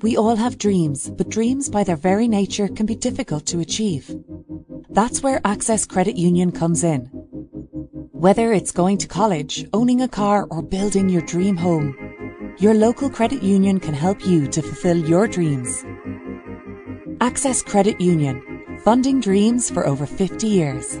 We all have dreams, but dreams by their very nature can be difficult to achieve. That's where Access Credit Union comes in. Whether it's going to college, owning a car, or building your dream home, your local credit union can help you to fulfill your dreams. Access Credit Union, funding dreams for over 50 years.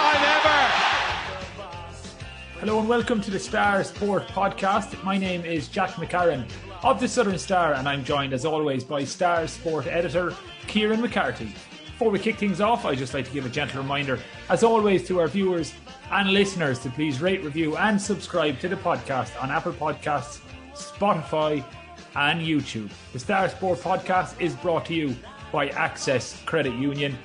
ever. Hello and welcome to the Star Sport podcast. My name is Jack McCarran of the Southern Star, and I'm joined as always by Star Sport editor Kieran McCarthy. Before we kick things off, I'd just like to give a gentle reminder, as always, to our viewers and listeners to please rate, review, and subscribe to the podcast on Apple Podcasts, Spotify, and YouTube. The Star Sport podcast is brought to you by Access Credit Union.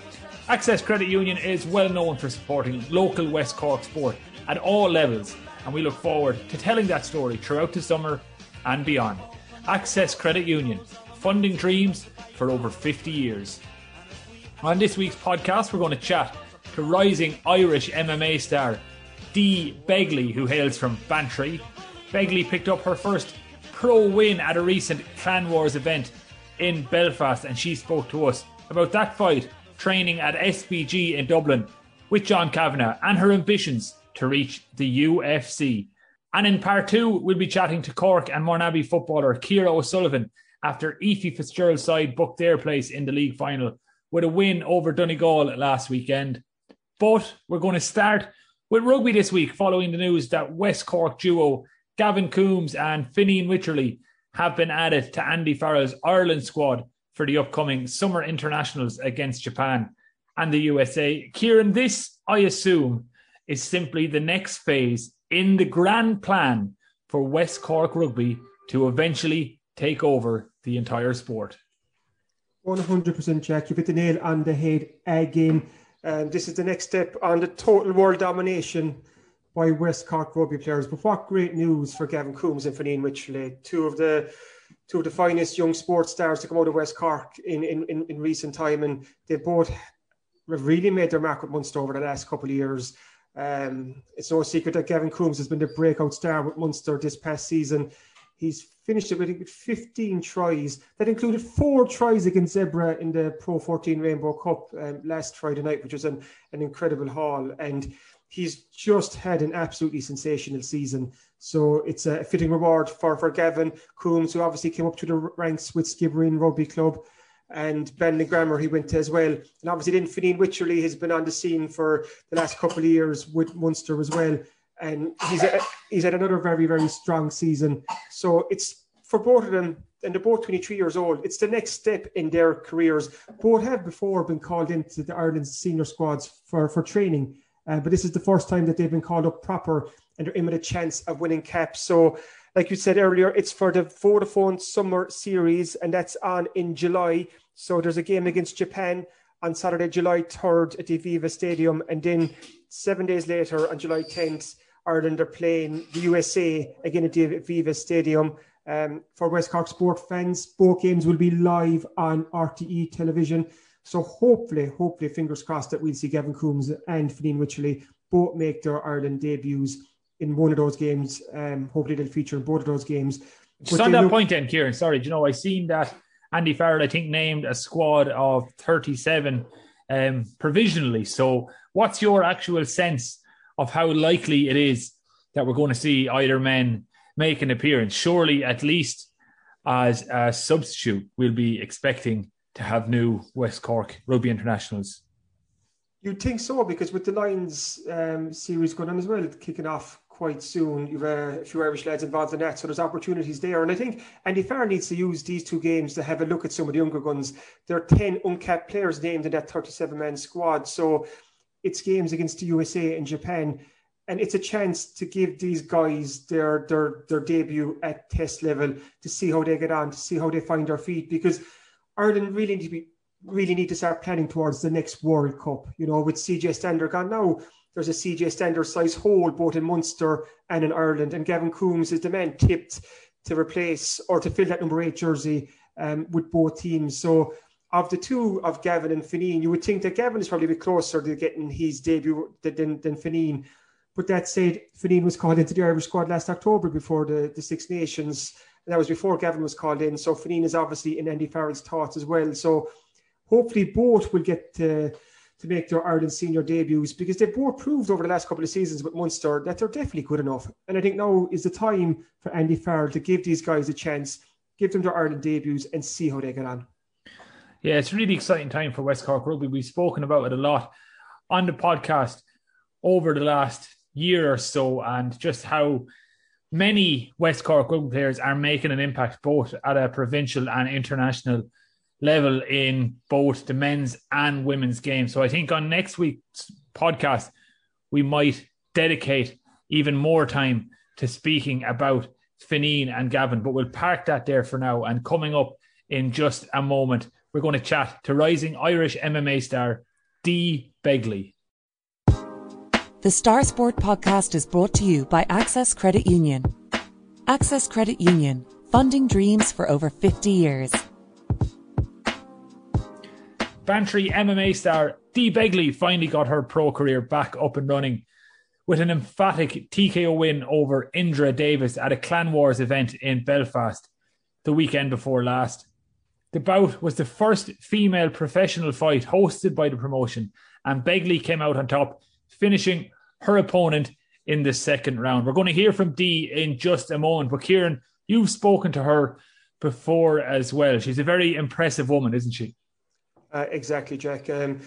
Access Credit Union is well known for supporting local West Cork sport at all levels, and we look forward to telling that story throughout the summer and beyond. Access Credit Union, funding dreams for over 50 years. On this week's podcast, we're going to chat to rising Irish MMA star Dee Begley, who hails from Bantry. Begley picked up her first pro win at a recent Clan Wars event in Belfast, and she spoke to us about that fight, training at SBG in Dublin with John Kavanagh, and her ambitions to reach the UFC. And in part two, we'll be chatting to Cork and Mourneabbey footballer Ciara O'Sullivan after Ephie Fitzgerald's side booked their place in the league final with a win over Donegal last weekend. But we're going to start with rugby this week following the news that West Cork duo Gavin Coombes and Fineen Wycherley have been added to Andy Farrell's Ireland squad for the upcoming summer internationals against Japan and the USA. Kieran, this, I assume, is simply the next phase in the grand plan for West Cork rugby to eventually take over the entire sport. 100% Jack. You've hit the nail on the head again. Um, this is the next step on the total world domination by West Cork rugby players. But what great news for Gavin Coombes and Fineen Wycherley, two of the two of the finest young sports stars to come out of West Cork in, in, in, in recent time. And they both have really made their mark with Munster over the last couple of years. Um, it's no secret that Gavin Coombes has been the breakout star with Munster this past season. He's finished it with 15 tries. That included four tries against Zebre in the Pro 14 Rainbow Cup um, last Friday night, which was an, an incredible haul. And he's just had an absolutely sensational season. So it's a fitting reward for, for Gavin Coombes, who obviously came up to the ranks with Skibbereen Rugby Club. And Bandon Grammar he went to as well. And obviously then Fineen Wycherley has been on the scene for the last couple of years with Munster as well. And he's a, he's had another very, very strong season. So it's for both of them, and they're both 23 years old. It's the next step in their careers. Both have before been called into the Ireland senior squads for, for training uh, but this is the first time that they've been called up proper and they're in with a chance of winning caps. So, like you said earlier, it's for the Vodafone Summer Series, and that's on in July. So there's a game against Japan on Saturday, July 3rd at the Aviva Stadium, and then seven days later on July 10th, Ireland are playing the USA again at the Aviva Stadium. Um, for West Cork sport fans, both games will be live on RTE television. So hopefully, hopefully, fingers crossed that we'll see Gavin Coombes and Fineen Wycherley both make their Ireland debuts in one of those games. Um, hopefully, they'll feature in both of those games. Just on that look- point, then, Kieran. Sorry, do you know I seen that Andy Farrell, I think, named a squad of thirty-seven um, provisionally. So, what's your actual sense of how likely it is that we're going to see either men make an appearance? Surely, at least as a substitute, we'll be expecting to have new West Cork rugby internationals? You'd think so because with the Lions um, series going on as well, kicking off quite soon, you've a few Irish lads involved in that, so there's opportunities there. And I think Andy Farr needs to use these two games to have a look at some of the younger guns. There are 10 uncapped players named in that 37 man squad. So it's games against the USA and Japan, and it's a chance to give these guys their their their debut at test level to see how they get on, to see how they find their feet, because Ireland really need to be really need to start planning towards the next World Cup. You know, with CJ Stander gone now, there's a CJ Stander size hole both in Munster and in Ireland, and Gavin Coombes is the man tipped to replace or to fill that number eight jersey um, with both teams. So of the two of Gavin and Fineen, you would think that Gavin is probably a bit closer to getting his debut than, than. But that said, Fineen was called into the Irish squad last October before the, the Six Nations. And that was before Gavin was called in. So Fineen is obviously in Andy Farrell's thoughts as well. So hopefully both will get to, to make their Ireland senior debuts because they've both proved over the last couple of seasons with Munster that they're definitely good enough. And I think now is the time for Andy Farrell to give these guys a chance, give them their Ireland debuts and see how they get on. Yeah, it's a really exciting time for West Cork Rugby. We've spoken about it a lot on the podcast over the last year or so and just how many West Cork rugby players are making an impact both at a provincial and international level in both the men's and women's game. So I think on next week's podcast, we might dedicate even more time to speaking about Fineen and Gavin, but we'll park that there for now. And coming up in just a moment, we're going to chat to rising Irish MMA star Dee Begley. The Star Sport podcast is brought to you by Access Credit Union. Access Credit Union, funding dreams for over 50 years. Bantry MMA star Dee Begley finally got her pro career back up and running with an emphatic TKO win over Indra Davis at a Clan Wars event in Belfast the weekend before last. The bout was the first female professional fight hosted by the promotion, and Begley came out on top, finishing her opponent in the second round. We're going to hear from Dee in just a moment, but Kieran, you've spoken to her before as well. She's a very impressive woman, isn't she? Uh, exactly, Jack. Um,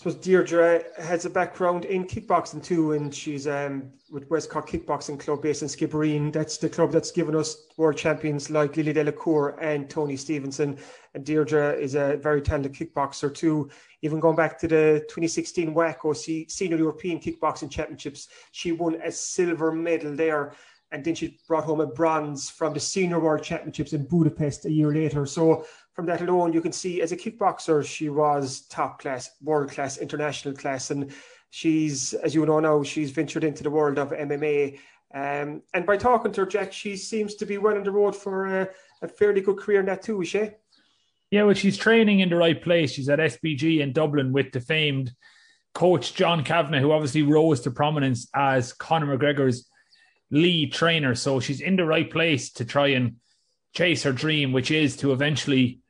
I suppose Deirdre has a background in kickboxing too, and she's um, with West Cork Kickboxing Club based in Skibbereen. That's the club that's given us world champions like Lily Delacour and Tony Stevenson. And Deirdre is a very talented kickboxer too. Even going back to the 2016 WAKO Senior European Kickboxing Championships, she won a silver medal there. And then she brought home a bronze from the Senior World Championships in Budapest a year later. So from that alone, you can see as a kickboxer, she was top class, world class, international class. And she's, as you know now, she's ventured into the world of MMA. Um, and by talking to her, Jack, she seems to be well on the road for a, a fairly good career in that too, is she? Yeah, well, she's training in the right place. She's at SBG in Dublin with the famed coach John Kavanagh, who obviously rose to prominence as Conor McGregor's lead trainer. So she's in the right place to try and chase her dream, which is to eventually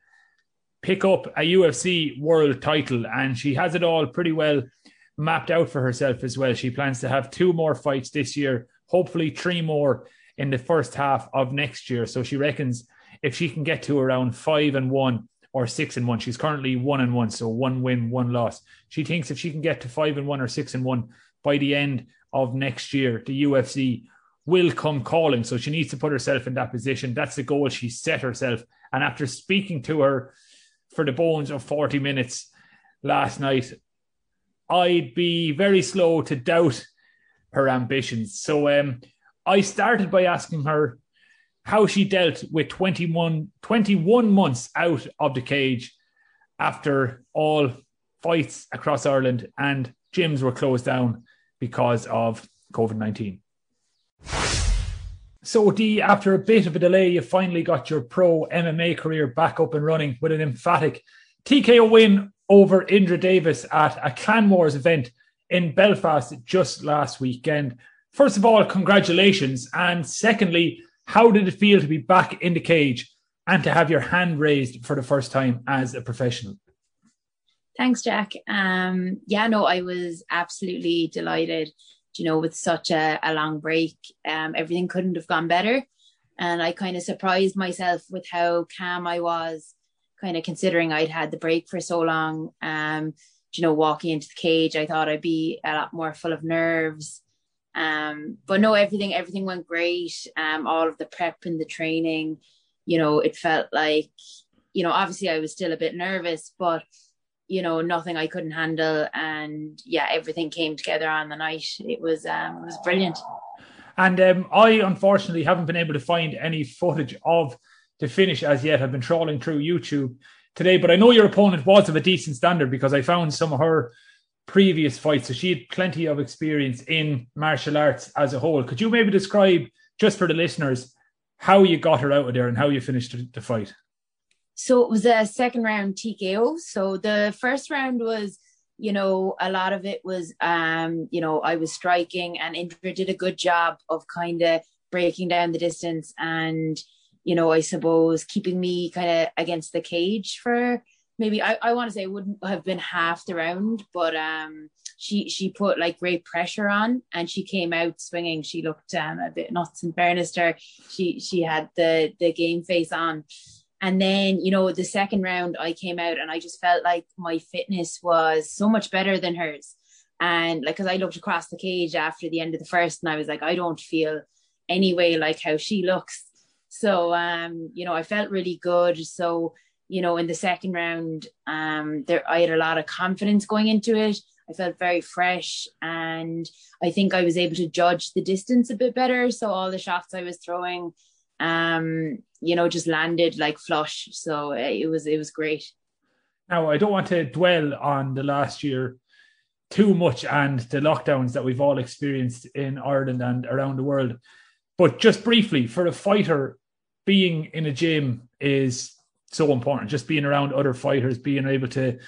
pick up a UFC world title, and she has it all pretty well mapped out for herself as well. She plans to have two more fights this year, hopefully three more in the first half of next year. So she reckons if she can get to around five and one or six and one, she's currently one and one, so one win, one loss. She thinks if she can get to five and one or six and one by the end of next year, the UFC will come calling. So she needs to put herself in that position. That's the goal she set herself. And after speaking to her for the bones of 40 minutes last night, I'd be very slow to doubt her ambitions. So um, I started by asking her how she dealt with 21, 21 months out of the cage after all fights across Ireland and gyms were closed down because of COVID 19. So, Dee, after a bit of a delay, you finally got your pro MMA career back up and running with an emphatic TKO win over Indra Davis at a Clan Wars event in Belfast just last weekend. First of all, congratulations. And secondly, how did it feel to be back in the cage and to have your hand raised for the first time as a professional? Thanks, Jack. Um, yeah, no, I was absolutely delighted you know, with such a, a long break, um, everything couldn't have gone better. And I kind of surprised myself with how calm I was, kind of considering I'd had the break for so long. Um, you know, walking into the cage, I thought I'd be a lot more full of nerves. Um, but no, everything everything went great. Um, all of the prep and the training, you know, it felt like, you know, obviously I was still a bit nervous, but you know nothing I couldn't handle, and yeah, everything came together on the night. It was um, it was brilliant. And um, I unfortunately haven't been able to find any footage of the finish as yet. I've been trawling through YouTube today, but I know your opponent was of a decent standard because I found some of her previous fights. So she had plenty of experience in martial arts as a whole. Could you maybe describe, just for the listeners, how you got her out of there and how you finished the fight? So it was a second round TKO. So the first round was, you know, a lot of it was, um, you know, I was striking and Indra did a good job of kind of breaking down the distance and, you know, I suppose keeping me kind of against the cage for maybe I, I want to say it wouldn't have been half the round, but um, she she put like great pressure on and she came out swinging. She looked um, a bit nuts in fairness to her. She she had the the game face on. And then, you know, the second round, I came out and I just felt like my fitness was so much better than hers. And like, cause I looked across the cage after the end of the first and I was like, I don't feel anyway like how she looks. So, um, you know, I felt really good. So, you know, in the second round, um, there, I had a lot of confidence going into it. I felt very fresh and I think I was able to judge the distance a bit better. So all the shots I was throwing, um, you know, just landed like flush. So eh, it was it was great. Now I don't want to dwell on the last year too much and the lockdowns that we've all experienced in Ireland and around the world. But just briefly, for a fighter, being in a gym is so important. Just being around other fighters, being able to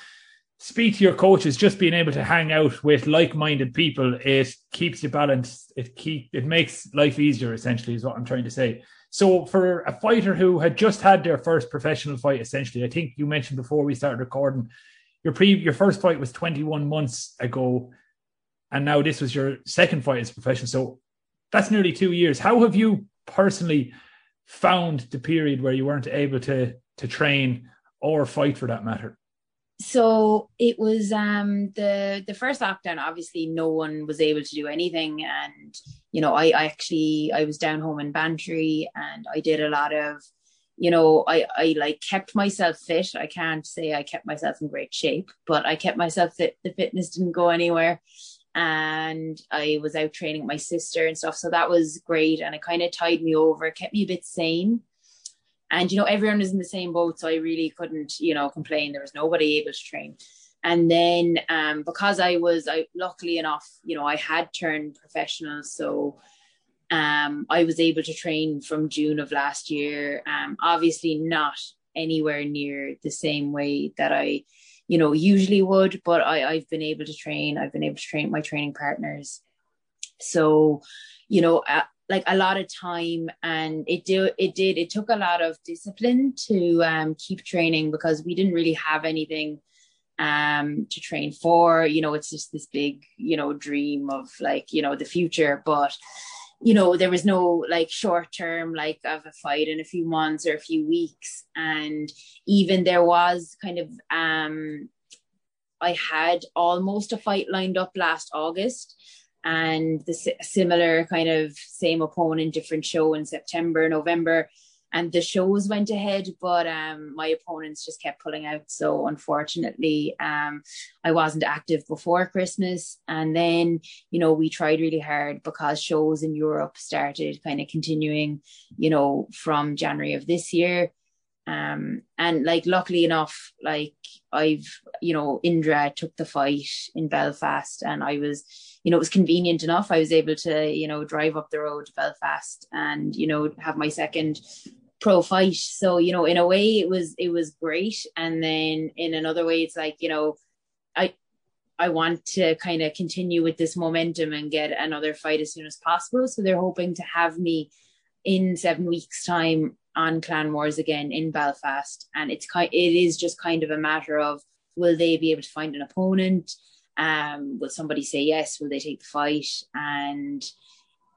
speak to your coaches, just being able to hang out with like-minded people, it keeps you balanced. It keep it makes life easier. Essentially, is what I'm trying to say. So for a fighter who had just had their first professional fight, essentially, I think you mentioned before we started recording, your pre your first fight was 21 months ago, and now this was your second fight as a professional. So that's nearly two years. How have you personally found the period where you weren't able to to train or fight for that matter? So it was um the the first lockdown obviously no one was able to do anything. And you know i, I actually i was down home in bantry and i did a lot of you know i i like kept myself fit. I can't say i kept myself in great shape but i kept myself fit. The fitness didn't go anywhere. And i was out training my sister and stuff. So that was great. And it kind of tied me over. Kept me a bit sane and you know everyone was in the same boat so i really couldn't you know complain. There was nobody able to train. And then um, because i was I, luckily enough you know i had turned professional so um, i was able to train from june of last year. Um, obviously not anywhere near the same way that i you know usually would but I, i've been able to train. I've been able to train my training partners. So you know like a lot of time and it do it did it took a lot of discipline to um, keep training because we didn't really have anything um to train for. You know it's just this big you know dream of like you know the future. But you know there was no like short term like of a fight in a few months or a few weeks. And even there was kind of um i had almost a fight lined up last august and the similar kind of same opponent, different show in September, November. And the shows went ahead, but um, my opponents just kept pulling out. So unfortunately, um, I wasn't active before Christmas. And then, you know, we tried really hard because shows in Europe started kind of continuing, you know, from January of this year um and like luckily enough like i've you know indra took the fight in belfast and i was you know it was convenient enough i was able to you know drive up the road to belfast and you know have my second pro fight so you know in a way it was it was great and then in another way it's like you know i i want to kind of continue with this momentum and get another fight as soon as possible so they're hoping to have me in seven weeks time on Clan Wars again in Belfast, and it's kind. It is just kind of a matter of will they be able to find an opponent? Um, will somebody say yes? Will they take the fight? And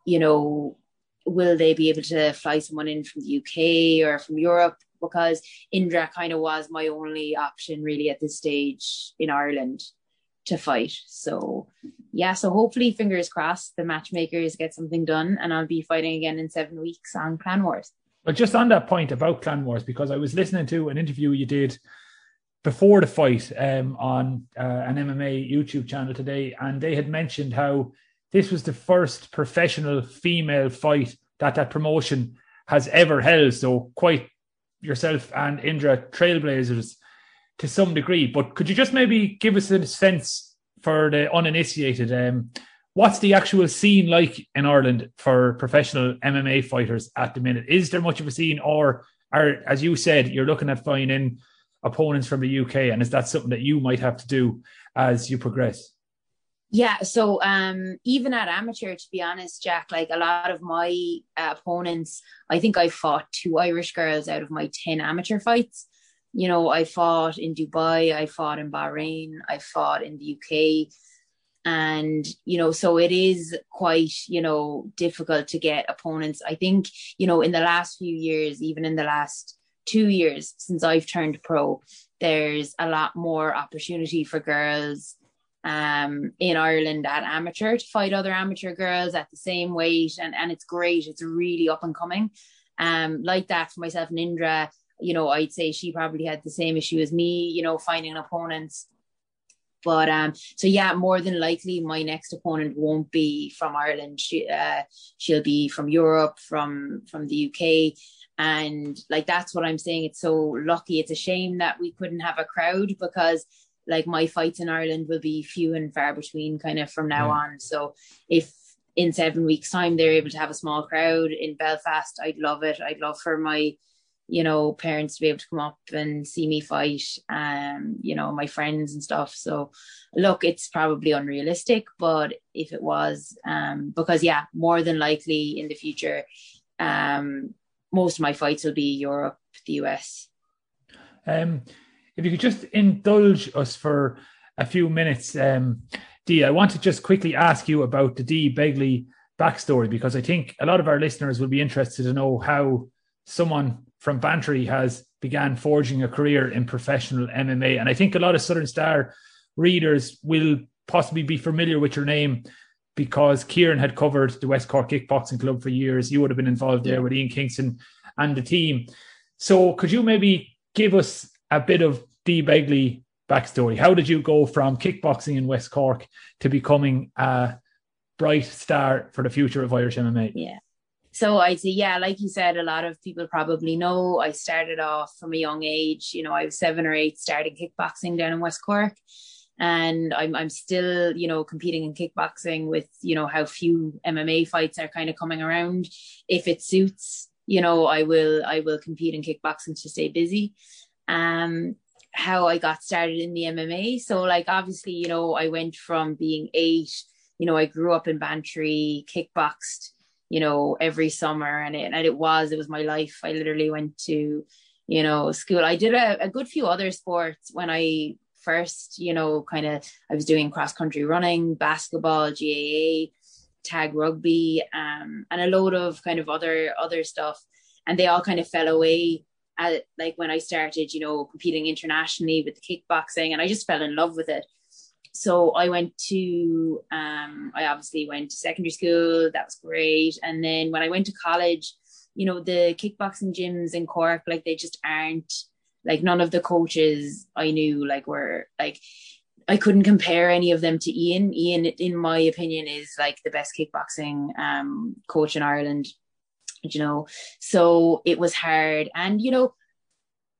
you know, will they be able to fly someone in from the UK or from Europe? Because Indra kind of was my only option really at this stage in Ireland to fight. So yeah, so hopefully, fingers crossed, the matchmakers get something done, and I'll be fighting again in seven weeks on Clan Wars. But just on that point about Clan Wars, because I was listening to an interview you did before the fight um, on uh, an MMA YouTube channel today, and they had mentioned how this was the first professional female fight that that promotion has ever held. So quite yourself and Indra trailblazers to some degree. But could you just maybe give us a sense for the uninitiated? Um, what's the actual scene like in Ireland for professional MMA fighters at the minute? Is there much of a scene, or are, as you said, you're looking at finding opponents from the UK, and is that something that you might have to do as you progress? Yeah, so um, even at amateur, to be honest, Jack, like a lot of my uh, opponents, I think I fought two Irish girls out of my 10 amateur fights. You know, I fought in Dubai, I fought in Bahrain, I fought in the UK. And, you know, so it is quite, you know, difficult to get opponents. I think, you know, in the last few years, even in the last two years since I've turned pro, there's a lot more opportunity for girls um, in Ireland at amateur to fight other amateur girls at the same weight, and and it's great. It's really up and coming. Um, like that for myself and Indra, you know, I'd say she probably had the same issue as me, you know, finding opponents. But um, so yeah, more than likely, my next opponent won't be from Ireland. She uh, she'll be from Europe, from from the UK, and like that's what I'm saying. It's so lucky. It's a shame that we couldn't have a crowd because like my fights in Ireland will be few and far between kind of from now yeah. on. So if in seven weeks time they're able to have a small crowd in Belfast, I'd love it. I'd love for my, you know, parents to be able to come up and see me fight, um, you know, my friends and stuff. So look, it's probably unrealistic, but if it was, um, because yeah, more than likely in the future, um, most of my fights will be Europe, the US. Um, if you could just indulge us for a few minutes, um, Dee, I want to just quickly ask you about the Dee Begley backstory because I think a lot of our listeners will be interested to know how someone from Bantry has began forging a career in professional MMA. And I think a lot of Southern Star readers will possibly be familiar with your name because Kieran had covered the West Cork Kickboxing Club for years. You would have been involved there with Ian Kingston and the team. So could you maybe give us a bit of Dee Begley backstory. How did you go from kickboxing in West Cork to becoming a bright star for the future of Irish MMA? Yeah. So I'd say, yeah, like you said, a lot of people probably know I started off from a young age. You know, I was seven or eight starting kickboxing down in West Cork. And I'm I'm still, you know, competing in kickboxing with, you know, how few MMA fights are kind of coming around. If it suits, you know, I will I will compete in kickboxing to stay busy um how I got started in the MMA. So like obviously, you know, I went from being eight, you know, I grew up in Bantry, kickboxed, you know, every summer and it and it was, it was my life. I literally went to, you know, school. I did a, a good few other sports when I first, you know, kind of I was doing cross country running, basketball, GAA, tag rugby, um, and a load of kind of other other stuff. And they all kind of fell away at, like when I started, you know, competing internationally with the kickboxing, and I just fell in love with it. So I went to, um, I obviously went to secondary school. That was great. And then when I went to college, you know, the kickboxing gyms in Cork, like they just aren't like none of the coaches I knew like were like I couldn't compare any of them to Ian. Ian, in my opinion, is like the best kickboxing um, coach in Ireland you know so it was hard and you know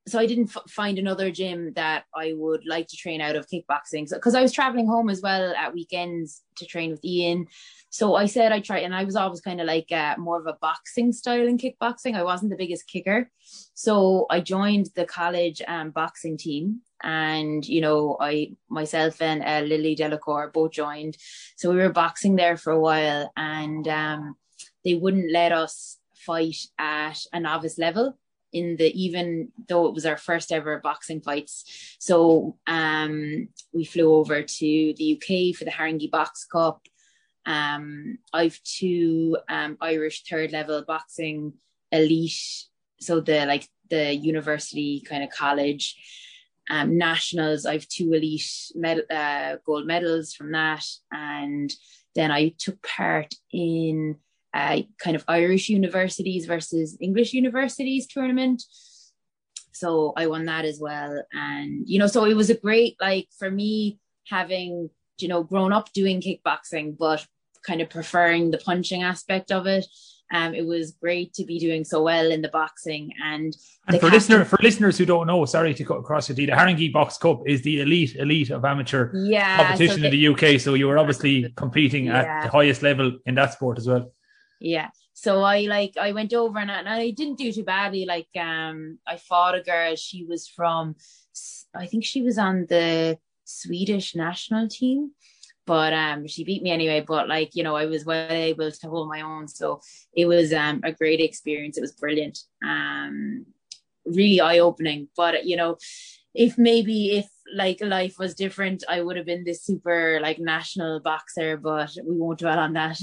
so I didn't f- find another gym that I would like to train out of kickboxing because so, I was traveling home as well at weekends to train with Ian. So I said I tried, and I was always kind of like uh, more of a boxing style in kickboxing. I wasn't the biggest kicker, so I joined the college um, boxing team, and you know I myself and uh, Lily Delacour both joined. So we were boxing there for a while, and um, they wouldn't let us fight at a novice level in the even though it was our first ever boxing fights. So um, we flew over to the UK for the Haringey Box Cup. Um, I've two um, Irish third level boxing elite, so the like the university kind of college um, nationals. I've two elite med- uh, gold medals from that, and then I took part in uh, kind of Irish universities versus English universities tournament. so I won that as well. And you know, so it was a great like for me having you know grown up doing kickboxing, but kind of preferring the punching aspect of it. Um, it was great to be doing so well in the boxing and, and for listener for listeners who don't know, sorry to cut across your the Haringey Box Cup is the elite elite of amateur yeah, competition so in the UK. So you were obviously competing yeah. at the highest level in that sport as well. Yeah. So I like I went over and I, and I didn't do too badly. Like um I fought a girl. She was from I think she was on the Swedish national team but um she beat me anyway but like you know i was well able to hold my own so it was um a great experience it was brilliant um really eye-opening but you know if maybe if like life was different, I would have been this super like national boxer, but we won't dwell on that.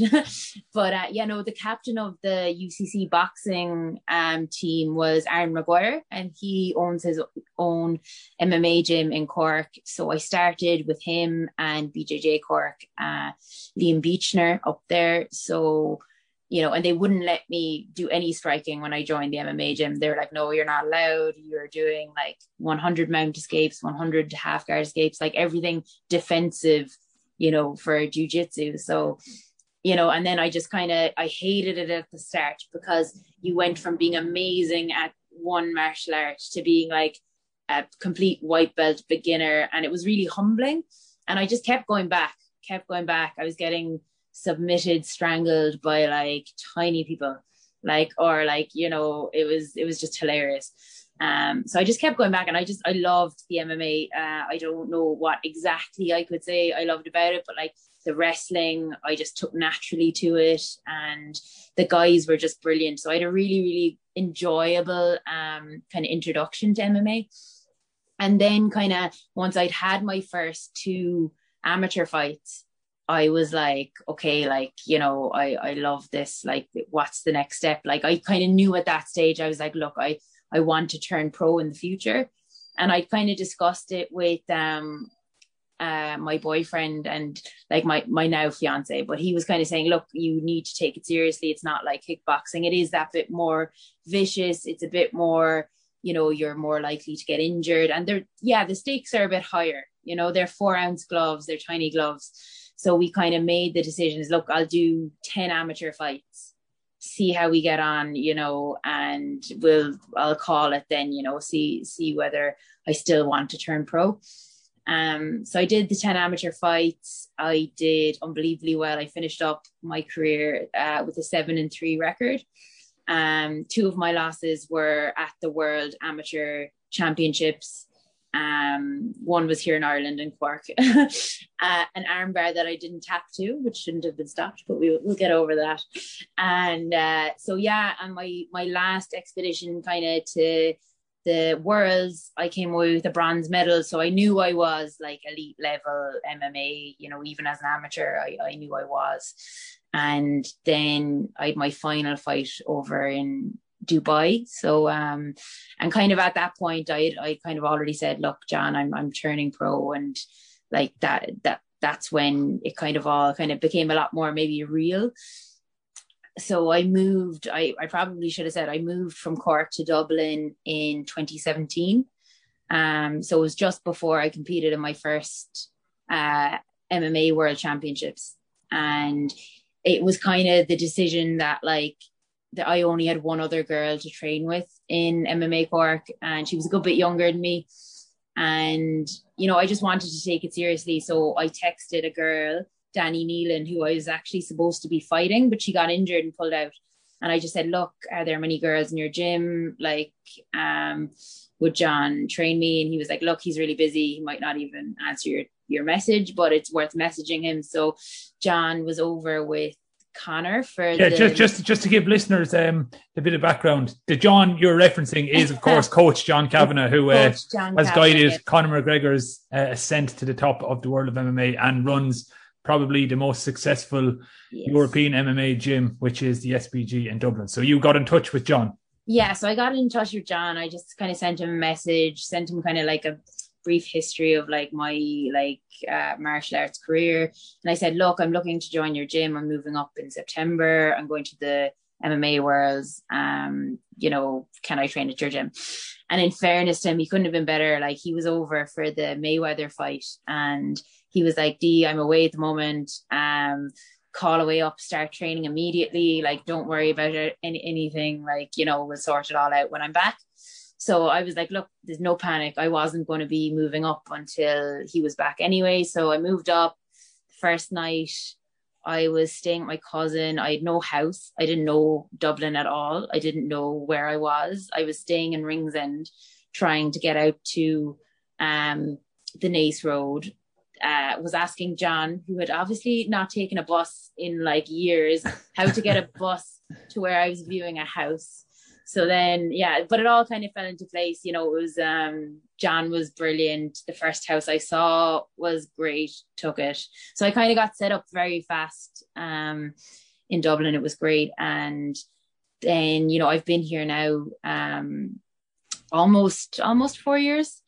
but uh, yeah, no, the captain of the UCC boxing um, team was Aaron McGuire, and he owns his own MMA gym in Cork. So I started with him and BJJ Cork, uh, Liam Beechner up there. So you know, and they wouldn't let me do any striking when I joined the MMA gym. They're like, no, you're not allowed. You're doing like 100 mount escapes, 100 half guard escapes, like everything defensive, you know, for jujitsu. So, you know, and then I just kind of, I hated it at the start because you went from being amazing at one martial art to being like a complete white belt beginner. And it was really humbling. And I just kept going back, kept going back. I was getting, submitted strangled by like tiny people like or like you know it was it was just hilarious. Um so i just kept going back and i just i loved the mma uh, i don't know what exactly i could say i loved about it but like the wrestling i just took naturally to it and the guys were just brilliant. So i had a really really enjoyable um kind of introduction to mma and then kind of once i'd had my first two amateur fights I was like, okay, like, you know, I, I love this. Like, what's the next step? Like, I kind of knew at that stage, I was like, look, I, I want to turn pro in the future. And I kind of discussed it with, um, uh, my boyfriend and like my, my now fiance, but he was kind of saying, look, you need to take it seriously. It's not like kickboxing. It is that bit more vicious. It's a bit more, you know, you're more likely to get injured and they're, yeah, the stakes are a bit higher, you know, they're four ounce gloves, they're tiny gloves so we kind of made the decisions look, I'll do 10 amateur fights, see how we get on, you know, and we'll, I'll call it then, you know, see, see whether I still want to turn pro. Um, so I did the 10 amateur fights. I did unbelievably well. I finished up my career uh, with a seven and three record. Um, two of my losses were at the World Amateur Championships um, one was here in Ireland in Cork, uh, an armbar that I didn't tap to, which shouldn't have been stopped, but we, will get over that. And uh, so, yeah, and my my last expedition, kind of to the worlds, I came away with a bronze medal. So I knew I was like elite level MMA. You know, even as an amateur, I, I knew I was. And then I had my final fight over in Dubai. So um and kind of at that point I I kind of already said, look, John, I'm I'm turning pro and like that that that's when it kind of all kind of became a lot more maybe real. So I moved, I, I probably should have said I moved from Cork to Dublin in 2017. Um, so it was just before I competed in my first uh, MMA World Championships. And it was kind of the decision that like that I only had one other girl to train with in MMA Cork, and she was a good bit younger than me. And you know, I just wanted to take it seriously, so I texted a girl, Danny Neilan, who I was actually supposed to be fighting, but she got injured and pulled out. And I just said, "Look, are there many girls in your gym? Like, um, would John train me?" And he was like, "Look, he's really busy. He might not even answer your your message, but it's worth messaging him." So John was over with Conor for yeah. The... Just just just to give listeners um a bit of background, the John you're referencing is of course Coach John Kavanagh, who uh, John has Kavanagh, guided. Conor McGregor's uh, ascent to the top of the world of MMA and runs probably the most successful yes. European MMA gym, which is the SBG in Dublin. So you got in touch with John. Yeah, so I got in touch with John. I just kind of sent him a message, sent him kind of like a brief history of like my like uh, martial arts career and i said look i'm looking to join your gym i'm moving up in september i'm going to the MMA worlds. Um, you know, can I train at your gym? And in fairness to him, he couldn't have been better. Like he was over for the Mayweather fight, and he was like, "Dee, I'm away at the moment. Um, call away up, start training immediately. Like, don't worry about it, any, anything. Like, you know, we'll sort it all out when I'm back." So I was like, look, there's no panic. I wasn't going to be moving up until he was back anyway. So I moved up. First night, I was staying at my cousin. I had no house. I didn't know Dublin at all. I didn't know where I was. I was staying in Ringsend, trying to get out to um, the Naas Road. Uh, was asking John, who had obviously not taken a bus in like years, how to get a bus to where I was viewing a house so then yeah but it all kind of fell into place you know it was um john was brilliant. The first house i saw was great took it. So i kind of got set up very fast um in dublin it was great. And then you know i've been here now um almost almost four years.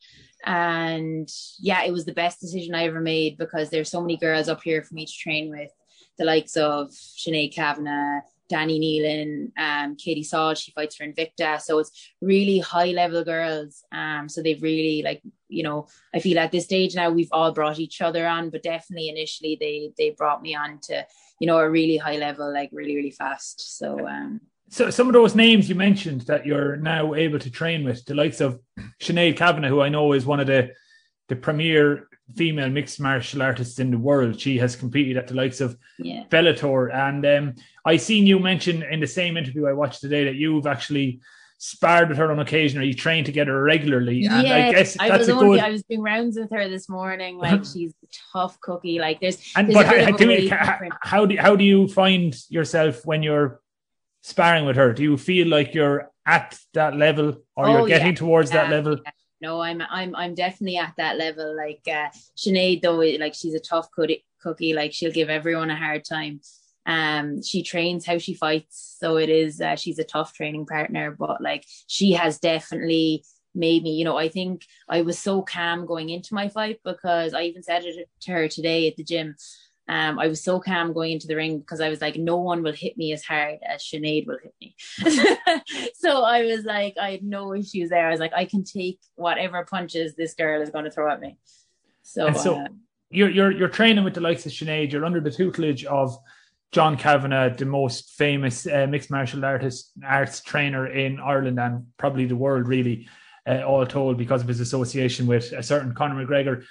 And yeah it was the best decision i ever made because there's so many girls up here for me to train with the likes of Sinead Kavanagh, Danny Neilan, um, Katie Saul, she fights for Invicta. So it's really high level girls. Um, so they've really like, you know, I feel at this stage now we've all brought each other on, but definitely initially they they brought me on to, you know, a really high level, like really, really fast. So um so some of those names you mentioned that you're now able to train with, the likes of Sinead Kavanagh, who I know is one of the the premier female mixed martial artists in the world. She has competed at the likes of yeah. Bellator. And um, I seen you mention in the same interview I watched today that you've actually sparred with her on occasion or you train together regularly. And yeah, I guess I was, only, good... I was doing rounds with her this morning. Like she's a tough cookie. Like there's, and there's but how, do, how do how do you find yourself when you're sparring with her? Do you feel like you're at that level or oh, you're getting yeah. towards yeah, that level? No, I'm I'm I'm definitely at that level. Like uh Sinead though, like she's a tough cookie, cookie. Like she'll give everyone a hard time. Um, she trains how she fights, so it is. Uh, she's a tough training partner, but like she has definitely made me. You know, I think I was so calm going into my fight because I even said it to her today at the gym. Um, I was so calm going into the ring because I was like, no one will hit me as hard as Sinead will hit me. so I was like, I had no issues there. I was like, I can take whatever punches this girl is going to throw at me. So, so uh, you're you're you're training with the likes of Sinead. You're under the tutelage of John Kavanagh, the most famous uh, mixed martial artist arts trainer in Ireland and probably the world, really, uh, all told, because of his association with a certain Conor McGregor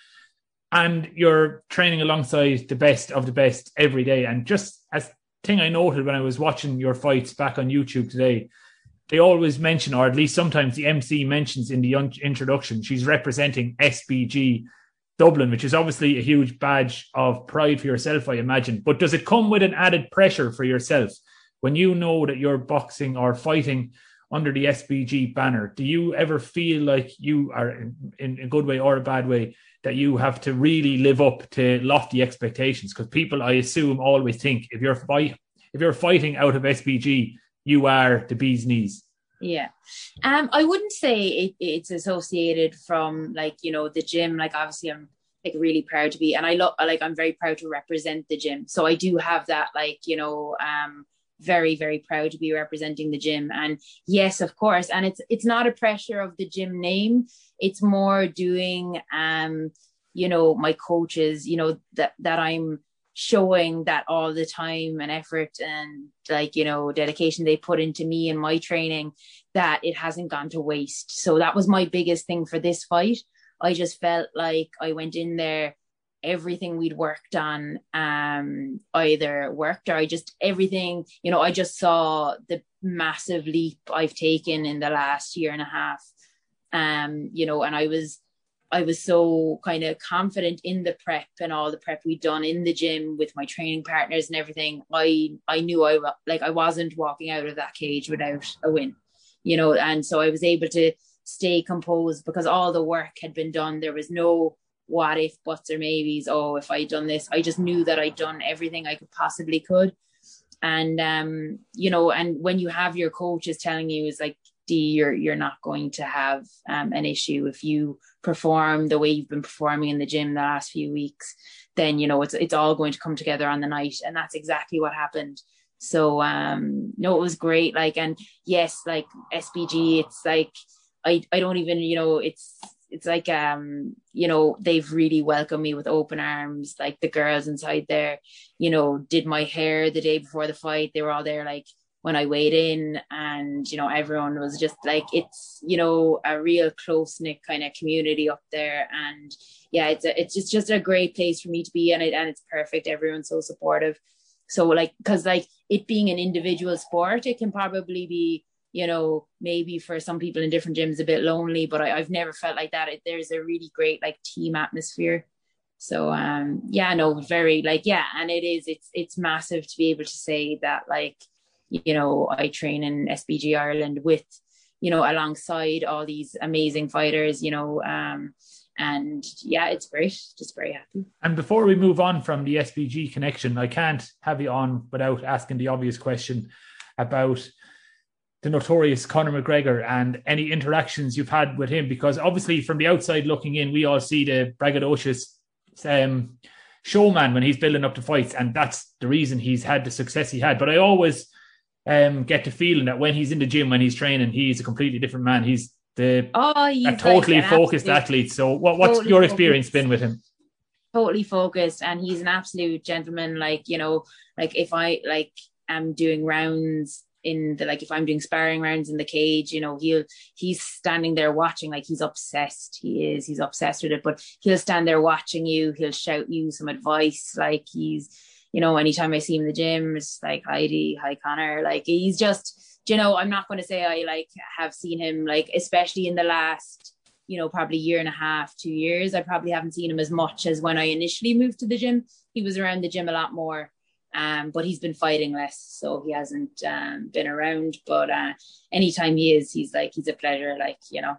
and you're training alongside the best of the best every day. And just as thing I noted when I was watching your fights back on YouTube today, they always mention, or at least sometimes the MC mentions in the un- introduction, she's representing SBG Dublin, which is obviously a huge badge of pride for yourself, I imagine. But does it come with an added pressure for yourself when you know that you're boxing or fighting under the SBG banner? Do you ever feel like you are in, in a good way or a bad way that you have to really live up to lofty expectations because people i assume always think if you're fight if you're fighting out of sbg you are the bee's knees. Yeah. Um i wouldn't say it, it's associated from like you know the gym. Like obviously i'm like really proud to be and i look like i'm very proud to represent the gym. So i do have that like you know um very very proud to be representing the gym. And yes of course and it's it's not a pressure of the gym name it's more doing um you know my coaches you know that that i'm showing that all the time and effort and like you know dedication they put into me and my training that it hasn't gone to waste. So that was my biggest thing for this fight. I just felt like i went in there everything we'd worked on um either worked or I just everything you know I just saw the massive leap I've taken in the last year and a half um you know and I was I was so kind of confident in the prep and all the prep we'd done in the gym with my training partners and everything. I I knew I like I wasn't walking out of that cage without a win you know and so I was able to stay composed because all the work had been done. There was no what if buts or maybes. Oh if i'd done this i just knew that i'd done everything i could possibly could. And um you know and when you have your coaches telling you is like d you're you're not going to have um, an issue. If you perform the way you've been performing in the gym the last few weeks then you know it's it's all going to come together on the night. And that's exactly what happened. So um no, it was great. Like and yes, like SBG, it's like I I don't even you know it's it's like um you know they've really welcomed me with open arms. Like the girls inside there you know did my hair the day before the fight. They were all there like when I weighed in and you know everyone was just like it's you know a real close knit kind of community up there. And yeah it's a, it's just just a great place for me to be and it and it's perfect. Everyone's so supportive. So like because like it being an individual sport it can probably be you know maybe for some people in different gyms a bit lonely but I, have never felt like that. It, there's a really great like team atmosphere. So um yeah no very like yeah and it is it's it's massive to be able to say that like you know I train in SBG Ireland with you know alongside all these amazing fighters you know um and yeah it's great just very happy and before we move on from the SBG connection I can't have you on without asking the obvious question about the notorious Conor McGregor and any interactions you've had with him? Because obviously, from the outside looking in, we all see the braggadocious um, showman when he's building up the fights, and that's the reason he's had the success he had. But I always um, get the feeling that when he's in the gym, when he's training, he's a completely different man. He's the oh, he's a totally like focused athlete. So, what, what's totally your experience focused. been with him? Totally focused, and he's an absolute gentleman. Like you know, like if I like am doing rounds in the like if I'm doing sparring rounds in the cage, you know, he'll he's standing there watching, like he's obsessed. He is, he's obsessed with it, but he'll stand there watching you, he'll shout you some advice, like he's, you know, anytime I see him in the gym, it's like Heidi, hi Conor. like he's just, you know, I'm not gonna say I like have seen him like especially in the last you know, probably year and a half, two years. I probably haven't seen him as much as when I initially moved to the gym. He was around the gym a lot more. Um, but he's been fighting less, so he hasn't um, been around. But uh, anytime he is, he's like he's a pleasure. Like you know,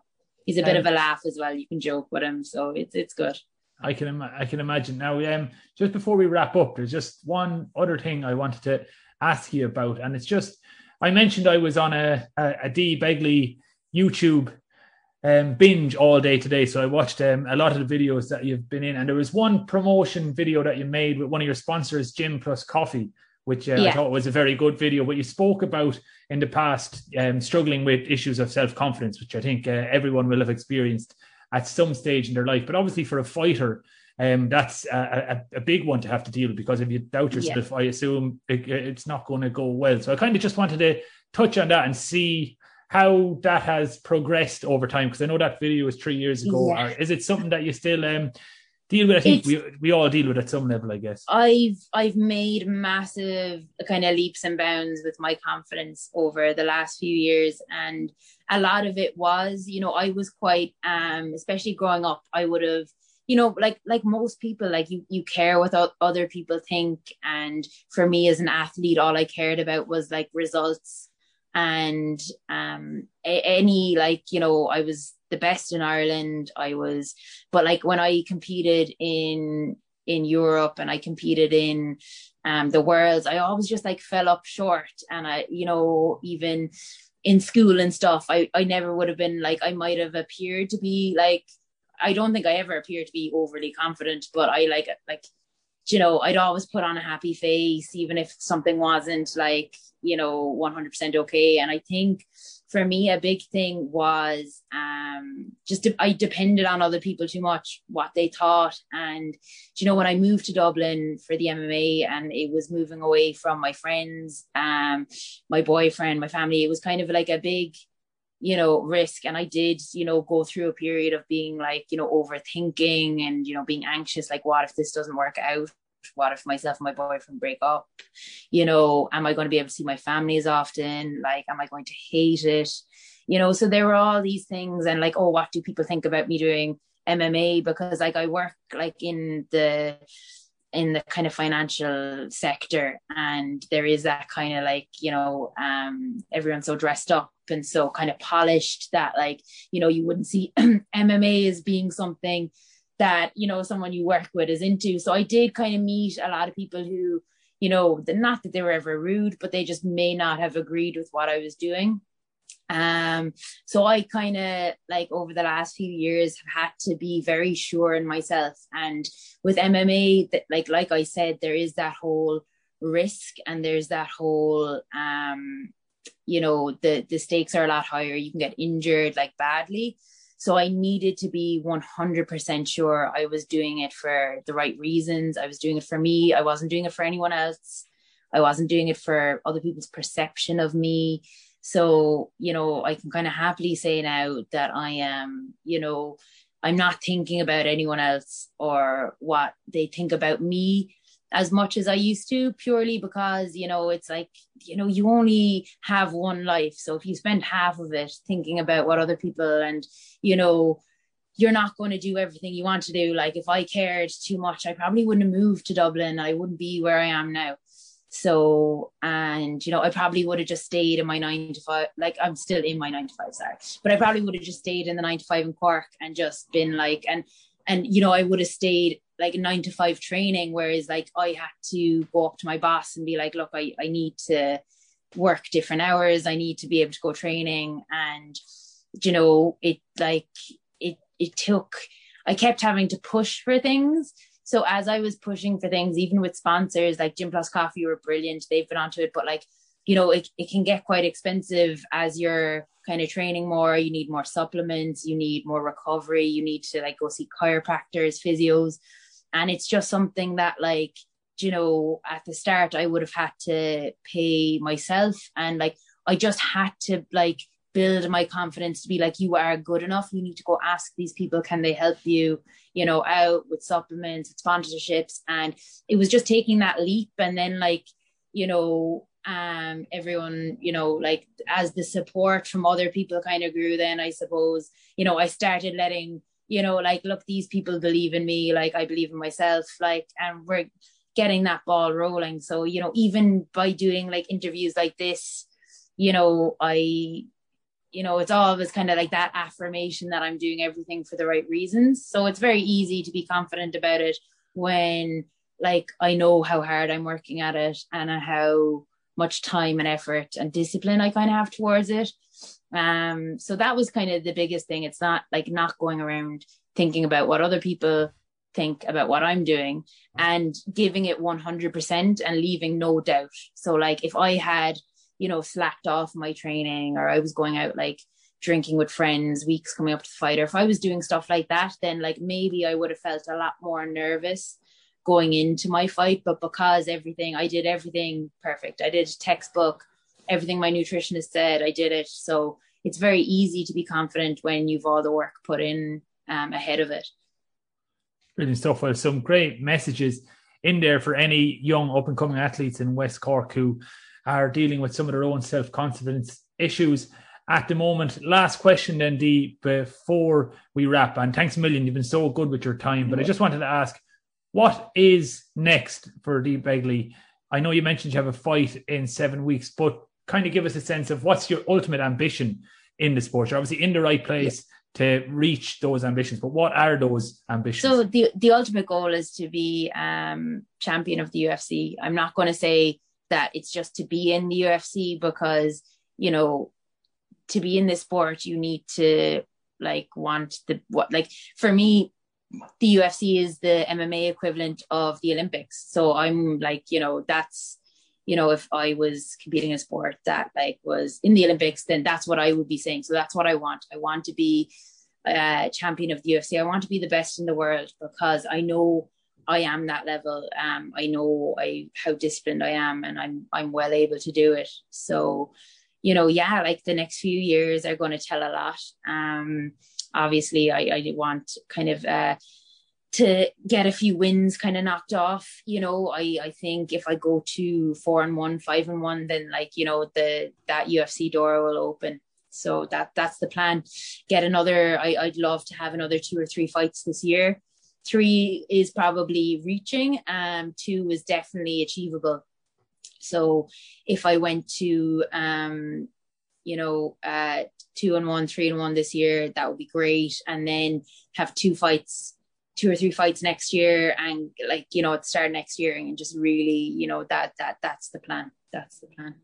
he's a bit of a laugh as well. You can joke with him, so it's it's good. I can Im- I can imagine. Now, um, just before we wrap up, there's just one other thing I wanted to ask you about, and it's just I mentioned I was on a a, a Dee Begley YouTube um, binge all day today. So I watched um, a lot of the videos that you've been in, and there was one promotion video that you made with one of your sponsors, Gym Plus Coffee, which uh, yeah. I thought was a very good video. But you spoke about in the past um, struggling with issues of self confidence, which I think uh, everyone will have experienced at some stage in their life. But obviously, for a fighter, um, that's a, a, a, big one to have to deal with because if you doubt yourself, yeah. I assume it, it's not going to go well. So I kind of just wanted to touch on that and see how that has progressed over time because I know that video was three years ago. Yeah. is it something that you still um, deal with? I think we we all deal with at some level, I guess. I've I've made massive kind of leaps and bounds with my confidence over the last few years, and a lot of it was, you know, I was quite, um, especially growing up, I would have you know like like most people like you you care what other people think and for me as an athlete all i cared about was like results and um any like you know i was the best in ireland. I was but like when i competed in in europe and i competed in um the worlds i always just like fell up short. And i you know even in school and stuff i i never would have been like i might have appeared to be like i don't think i ever appeared to be overly confident but i like like you know i'd always put on a happy face even if something wasn't like you know 100% okay. And i think for me a big thing was um just de- i depended on other people too much what they thought. And you know when i moved to dublin for the mma and it was moving away from my friends um my boyfriend my family it was kind of like a big you know risk. And i did you know go through a period of being like you know overthinking and you know being anxious like what if this doesn't work out what if myself and my boyfriend break up. You know am i going to be able to see my family as often? Like am i going to hate it? You know so there were all these things and like oh what do people think about me doing mma because like i work like in the in the kind of financial sector and there is that kind of like you know um everyone's so dressed up and so kind of polished that like you know you wouldn't see mma as being something that you know someone you work with is into. So i did kind of meet a lot of people who you know not that they were ever rude but they just may not have agreed with what i was doing. Um so i kind of like over the last few years have had to be very sure in myself. And with mma that like like i said there is that whole risk and there's that whole um you know the the stakes are a lot higher. You can get injured like badly so i needed to be 100% sure i was doing it for the right reasons. I was doing it for me. I wasn't doing it for anyone else. I wasn't doing it for other people's perception of me. So you know i can kind of happily say now that i am you know i'm not thinking about anyone else or what they think about me as much as I used to purely because you know it's like you know you only have one life. So if you spend half of it thinking about what other people and you know you're not going to do everything you want to do. Like if I cared too much I probably wouldn't have moved to Dublin. I wouldn't be where I am now. So and you know I probably would have just stayed in my 9 to 5 like I'm still in my 9 to 5 sorry. But I probably would have just stayed in the 9 to 5 in Cork and just been like and and you know I would have stayed like a nine to five training whereas like I had to go up to my boss and be like look I, I need to work different hours. I need to be able to go training. And you know it like it it took I kept having to push for things. So as I was pushing for things even with sponsors like Gym Plus Coffee were brilliant. They've been onto it but like you know it, it can get quite expensive as you're kind of training more. You need more supplements. You need more recovery. You need to like go see chiropractors physios and it's just something that like you know at the start i would have had to pay myself. And like i just had to like build my confidence to be like you are good enough. You need to go ask these people can they help you you know out with supplements with sponsorships? And it was just taking that leap and then like you know um everyone you know like as the support from other people kind of grew then i suppose. You know i started letting you know like look these people believe in me like i believe in myself like and we're getting that ball rolling. So you know even by doing like interviews like this you know i you know it's always kind of like that affirmation that i'm doing everything for the right reasons. So it's very easy to be confident about it when like i know how hard i'm working at it and how much time and effort and discipline i kind of have towards it um so that was kind of the biggest thing. It's not like not going around thinking about what other people think about what i'm doing and giving it 100% and leaving no doubt. So like if i had you know slacked off my training or i was going out like drinking with friends weeks coming up to the fight or if i was doing stuff like that then like maybe i would have felt a lot more nervous going into my fight. But because everything i did everything perfect. I did textbook everything my nutritionist said, I did it. So it's very easy to be confident when you've all the work put in um, ahead of it. Brilliant stuff. Well, some great messages in there for any young up and coming athletes in West Cork who are dealing with some of their own self confidence issues at the moment. Last question, then, Dee, before we wrap. And thanks a million. You've been so good with your time. But I just wanted to ask what is next for Dee Begley? I know you mentioned you have a fight in seven weeks, but kind of give us a sense of what's your ultimate ambition in the sport. You're obviously in the right place yeah. to reach those ambitions, but what are those ambitions? So the the ultimate goal is to be um, champion of the UFC. I'm not going to say that it's just to be in the UFC because you know to be in this sport you need to like want the what like for me the UFC is the MMA equivalent of the Olympics. So I'm like, you know, that's you know, if I was competing in a sport that like was in the Olympics, then that's what I would be saying. So that's what I want. I want to be a champion of the UFC. I want to be the best in the world because I know I am that level. Um, I know I how disciplined I am, and I'm I'm well able to do it. So, you know, yeah, like the next few years are going to tell a lot. Um, obviously, I I want kind of uh to get a few wins kind of knocked off. You know, I I think if I go to four and one, five and one, then like you know the that UFC door will open. So that that's the plan. Get another. I, I'd love to have another two or three fights this year. Three is probably reaching. Um, two is definitely achievable. So if I went to um, you know, uh, two and one, three and one this year, that would be great. And then have two fights two or three fights next year and like you know at the start next year and just really you know that that that's the plan that's the plan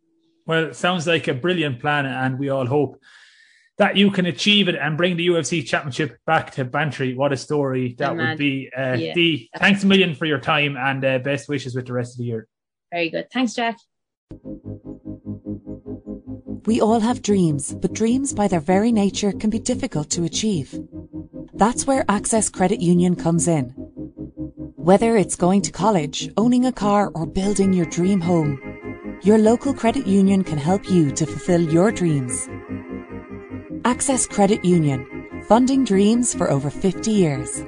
well it sounds like a brilliant plan and we all hope that you can achieve it and bring the UFC championship back to Bantry. What a story that would be. Uh, yeah. Dee, thanks a million for your time and uh, best wishes with the rest of the year. Very good. Thanks, Jack. We all have dreams, but dreams by their very nature can be difficult to achieve. That's where Access Credit Union comes in. Whether it's going to college, owning a car, or building your dream home, your local credit union can help you to fulfill your dreams. Access Credit Union, funding dreams for over 50 years.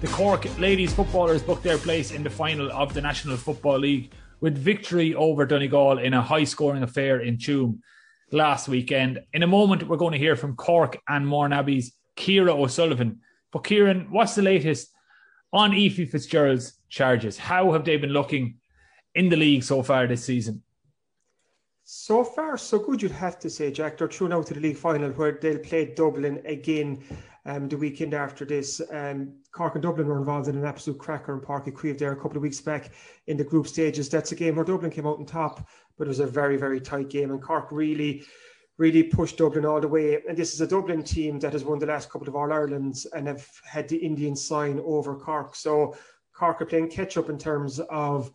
The Cork ladies footballers booked their place in the final of the National Football League with victory over Donegal in a high scoring affair in Tuam last weekend. In a moment, we're going to hear from Cork and Mourneabbey's Ciara O'Sullivan. But Kieran, what's the latest on Ephie Fitzgerald's charges? How have they been looking in the league so far this season? So far, so good, you'd have to say, Jack. They're through now to the league final where they'll play Dublin again um, the weekend after this. Um, Cork and Dublin were involved in an absolute cracker in Uí Chaoimh there a couple of weeks back in the group stages. That's a game where Dublin came out on top, but it was a very, very tight game. And Cork really, really pushed Dublin all the way. And this is a Dublin team that has won the last couple of All Irelands and have had the Indian sign over Cork. So Cork are playing catch up in terms of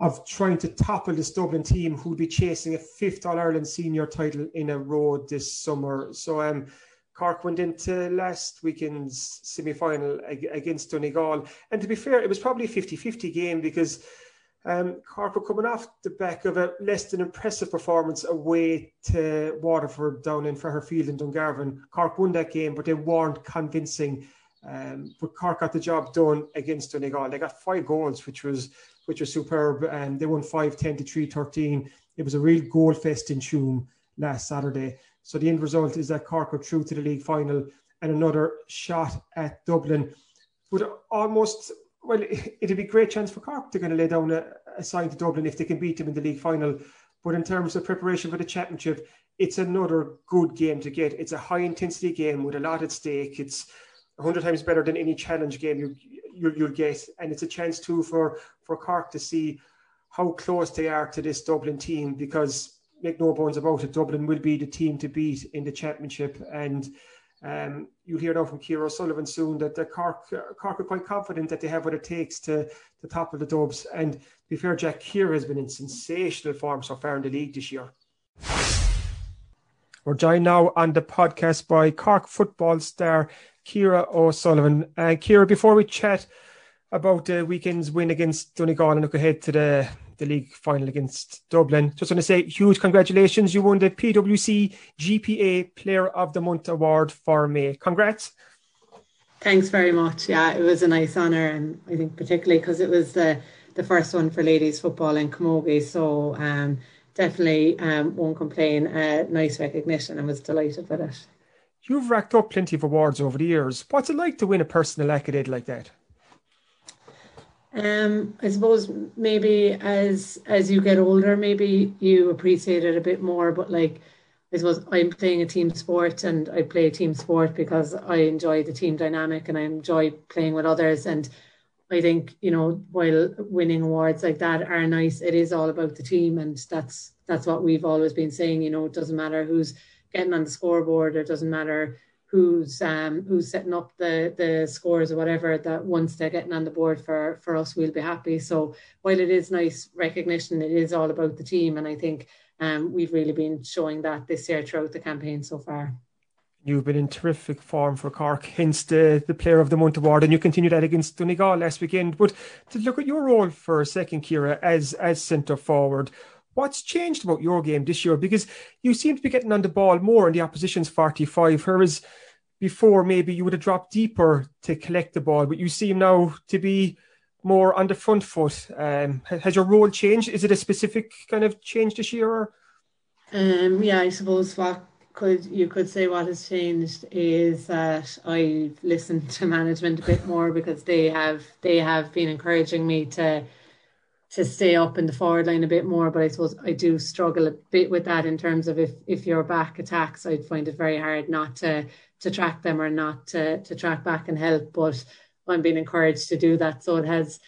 of trying to topple this Dublin team who'll be chasing a fifth All Ireland senior title in a row this summer. So um Cork went into last weekend's semi final against Donegal. And to be fair, it was probably a 50 50 game because um, Cork were coming off the back of a less than impressive performance away to Waterford down in Field in Dungarvan. Cork won that game, but they weren't convincing. Um, but Cork got the job done against Donegal. They got five goals, which was which was superb. And they won 5 10 to 3 13. It was a real goal fest in Tuam last Saturday. So the end result is that Cork are through to the league final and another shot at Dublin. But almost, well, it'd be a great chance for Cork. They're going to lay down a, a to Dublin if they can beat them in the league final. But in terms of preparation for the championship, it's another good game to get. It's a high intensity game with a lot at stake. It's a hundred times better than any challenge game you, you, you'll get, and it's a chance too for for Cork to see how close they are to this Dublin team because make no bones about it, Dublin will be the team to beat in the championship. And um, you'll hear now from Ciara O'Sullivan soon that the Cork, Cork are quite confident that they have what it takes to, to topple the Dubs. And to be fair, Jack Ciara has been in sensational form so far in the league this year. We're joined now on the podcast by Cork football star Ciara O'Sullivan. Uh, Ciara, before we chat about the weekend's win against Donegal and look ahead to the the league final against Dublin. Just want to say huge congratulations. You won the PwC GPA Player of the Month award for May. Congrats. Thanks very much. Yeah, it was a nice honour, and I think particularly because it was the the first one for ladies football in Camogie. So um, definitely um, won't complain. Uh, nice recognition. and was delighted with it. You've racked up plenty of awards over the years. What's it like to win a personal accolade like that? Um, I suppose maybe as as you get older, maybe you appreciate it a bit more. But like, I suppose I'm playing a team sport, and I play team sport because I enjoy the team dynamic and I enjoy playing with others. And I think you know, while winning awards like that are nice, it is all about the team, and that's that's what we've always been saying. You know, it doesn't matter who's getting on the scoreboard, it doesn't matter who's um, who's setting up the the scores or whatever that once they're getting on the board for for us we'll be happy. So while it is nice recognition it is all about the team. And i think um, we've really been showing that this year throughout the campaign so far. You've been in terrific form for Cork, hence the, the Player of the Month award, and you continued that against Donegal last weekend. But to look at your role for a second, Ciara, as as centre forward, what's changed about your game this year? Because you seem to be getting on the ball more in the opposition's 45, whereas before maybe you would have dropped deeper to collect the ball, but you seem now to be more on the front foot. Um, has your role changed? Is it a specific kind of change this year? Um, yeah, I suppose what could you could say what has changed is that I've listened to management a bit more because they have they have been encouraging me to to stay up in the forward line a bit more. But I suppose I do struggle a bit with that in terms of if if your back attacks, I'd find it very hard not to to track them or not to to track back and help. But I'm being encouraged to do that. So it has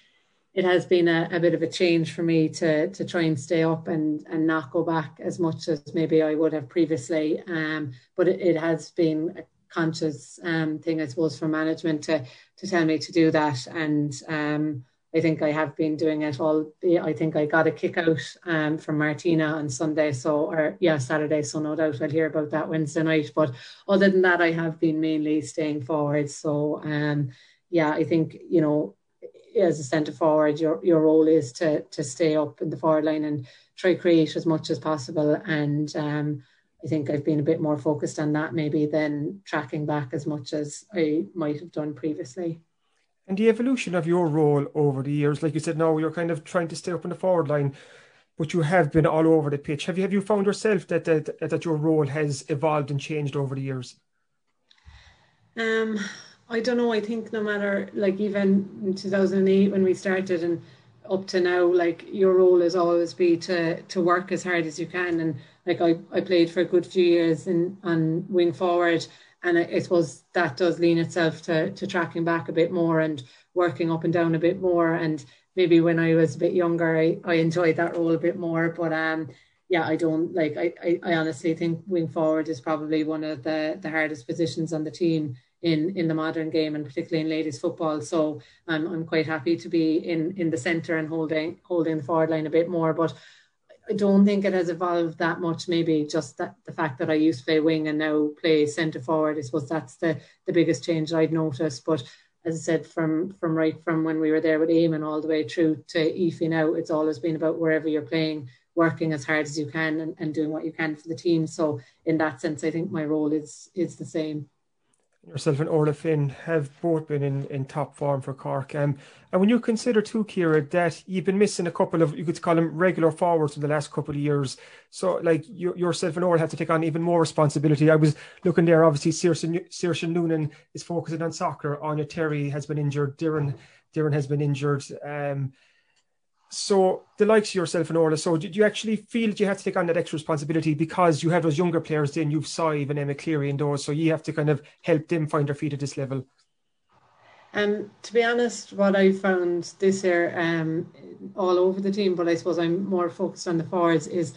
it has been a, a bit of a change for me to to try and stay up and and not go back as much as maybe I would have previously. Um, but it, it has been a conscious um, thing, I suppose, for management to to tell me to do that. And um, I think I have been doing it all. I think I got a kick out um, from Martina on Sunday, so or yeah, Saturday. So no doubt I'll hear about that Wednesday night. But other than that, I have been mainly staying forward. So um, yeah, I think you know, as a centre forward, your your role is to to stay up in the forward line and try create as much as possible. And um, I think I've been a bit more focused on that maybe than tracking back as much as I might have done previously. And the evolution of your role over the years, like you said, now you're kind of trying to stay up in the forward line, but you have been all over the pitch. Have you have you found yourself that that, that your role has evolved and changed over the years? Um, I don't know. I think no matter like even in 2008 when we started and up to now, like your role has always be to to work as hard as you can. And like I, I played for a good few years in on wing forward and I, I, suppose that does lean itself to, to tracking back a bit more and working up and down a bit more. And maybe when I was a bit younger I, I enjoyed that role a bit more. But um yeah I don't like I, I, I honestly think wing forward is probably one of the the hardest positions on the team in in the modern game and particularly in ladies football. So I'm, I'm quite happy to be in in the center and holding holding the forward line a bit more. But I don't think it has evolved that much. Maybe just that the fact that I used to play wing and now play centre forward. I suppose that's the the biggest change I'd noticed. But as I said, from from right from when we were there with Eamon all the way through to Ephie now, it's always been about wherever you're playing, working as hard as you can and, and doing what you can for the team. So in that sense, I think my role is is the same yourself and Orla Finn have both been in, in top form for Cork. Um, and when you consider too, Ciara, that you've been missing a couple of, you could call them regular forwards in the last couple of years. So like you, yourself and Orla have to take on even more responsibility. I was looking there, obviously, Saoirse Noonan is focusing on soccer. Áine Terry has been injured. Doireann, Doireann has been injured. Um, so the likes of yourself and Orla, so did you actually feel you had to take on that extra responsibility because you have those younger players then you've Sadhbh and Emma Cleary and those, so you have to kind of help them find their feet at this level? Um, to be honest, what I found this year um, all over the team, but I suppose I'm more focused on the forwards, is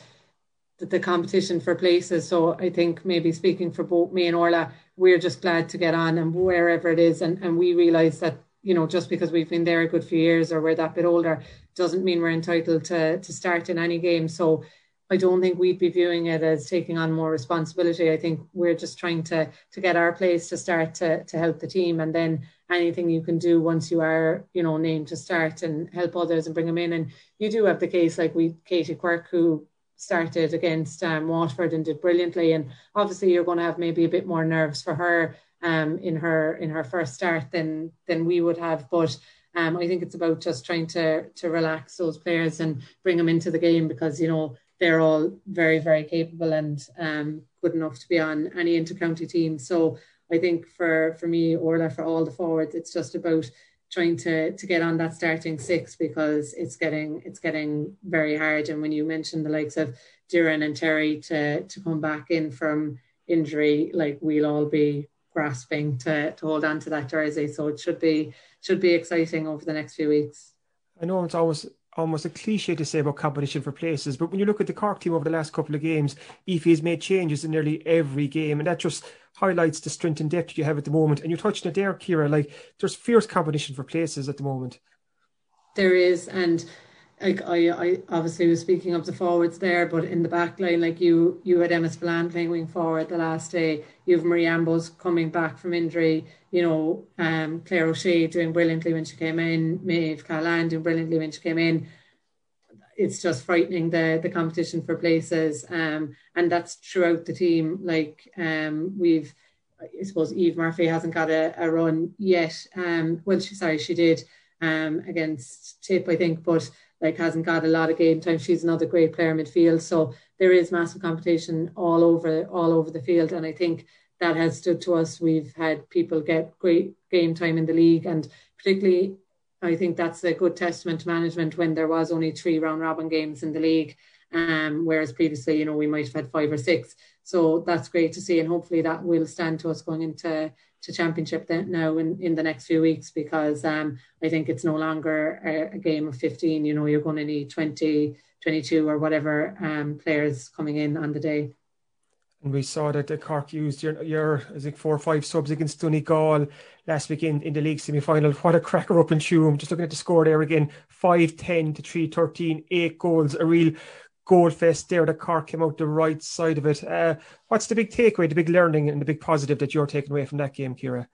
that the competition for places. So I think maybe speaking for both me and Orla, we're just glad to get on and wherever it is. And, and we realise that, you know, just because we've been there a good few years or we're that bit older, doesn't mean we're entitled to, to start in any game. So I don't think we'd be viewing it as taking on more responsibility. I think we're just trying to to get our place to start to to help the team, and then anything you can do once you are you know named to start and help others and bring them in. And you do have the case like we Katie Quirke who started against um, Waterford and did brilliantly. And obviously you're going to have maybe a bit more nerves for her um, in her in her first start than than we would have, but um, I think it's about just trying to to relax those players and bring them into the game because you know they're all very very capable and um, good enough to be on any intercounty team. So I think for for me Orla for all the forwards, it's just about trying to to get on that starting six because it's getting it's getting very hard. And when you mentioned the likes of Doireann and Terry to to come back in from injury, like we'll all be grasping to, to hold on to that jersey. So it should be should be exciting over the next few weeks. I know it's always almost a cliche to say about competition for places, but when you look at the Cork team over the last couple of games, Ephie has made changes in nearly every game, and that just highlights the strength and depth you have at the moment. And you touched on it there, Ciara, like there's fierce competition for places at the moment. There is, and like I, I obviously was speaking of the forwards there, but in the back line, like you, you had Emma Spillane playing wing forward the last day. You have Marie Ambrose coming back from injury. You know, um, Claire O'Shea doing brilliantly when she came in. Maeve Callahan doing brilliantly when she came in. It's just frightening the the competition for places, um, and that's throughout the team. Like um, we've, I suppose Eve Murphy hasn't got a, a run yet. Um, well, she sorry she did um against Tip, I think, but like hasn't got a lot of game time. She's another great player midfield. So there is massive competition all over all over the field. And I think that has stood to us. We've had people get great game time in the league and particularly I think that's a good testament to management when there was only three round robin games in the league. Um, whereas previously, you know, we might have had five or six. So that's great to see, and hopefully that will stand to us going into to championship then now in, in the next few weeks because um, I think it's no longer a, a, game of 15. You know, you're going to need 20, 22 or whatever um, players coming in on the day. And we saw that the Cork used your, your I think, four or five subs against Donegal last week in, in the league semi final. What a cracker up in Tuam. Just looking at the score there again 5 10 to 3 13, eight goals. A real goal fest there. The Cork came out the right side of it. Uh, what's the big takeaway, the big learning, and the big positive that you're taking away from that game, Ciara?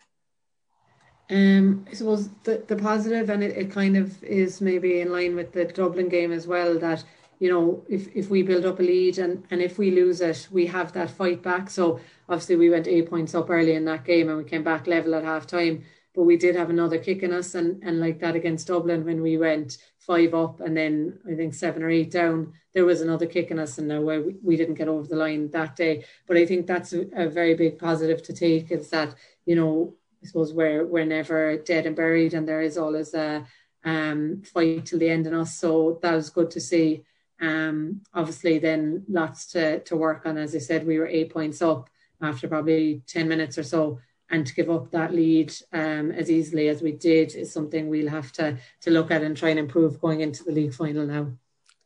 Um, I suppose the, the positive, and it, it kind of is maybe in line with the Dublin game as well, that you know, if, if we build up a lead and, and if we lose it, we have that fight back. So obviously we went eight points up early in that game and we came back level at half time. But we did have another kick in us and, and like that against Dublin when we went five up and then I think seven or eight down, there was another kick in us and now we, we didn't get over the line that day. But I think that's a, a very big positive to take is that, you know, I suppose we're we're never dead and buried and there is always a um, fight till the end in us. So that was good to see. Um, obviously, then lots to, to work on. As I said, we were eight points up after probably 10 minutes or so. And to give up that lead um, as easily as we did is something we'll have to, to look at and try and improve going into the league final now.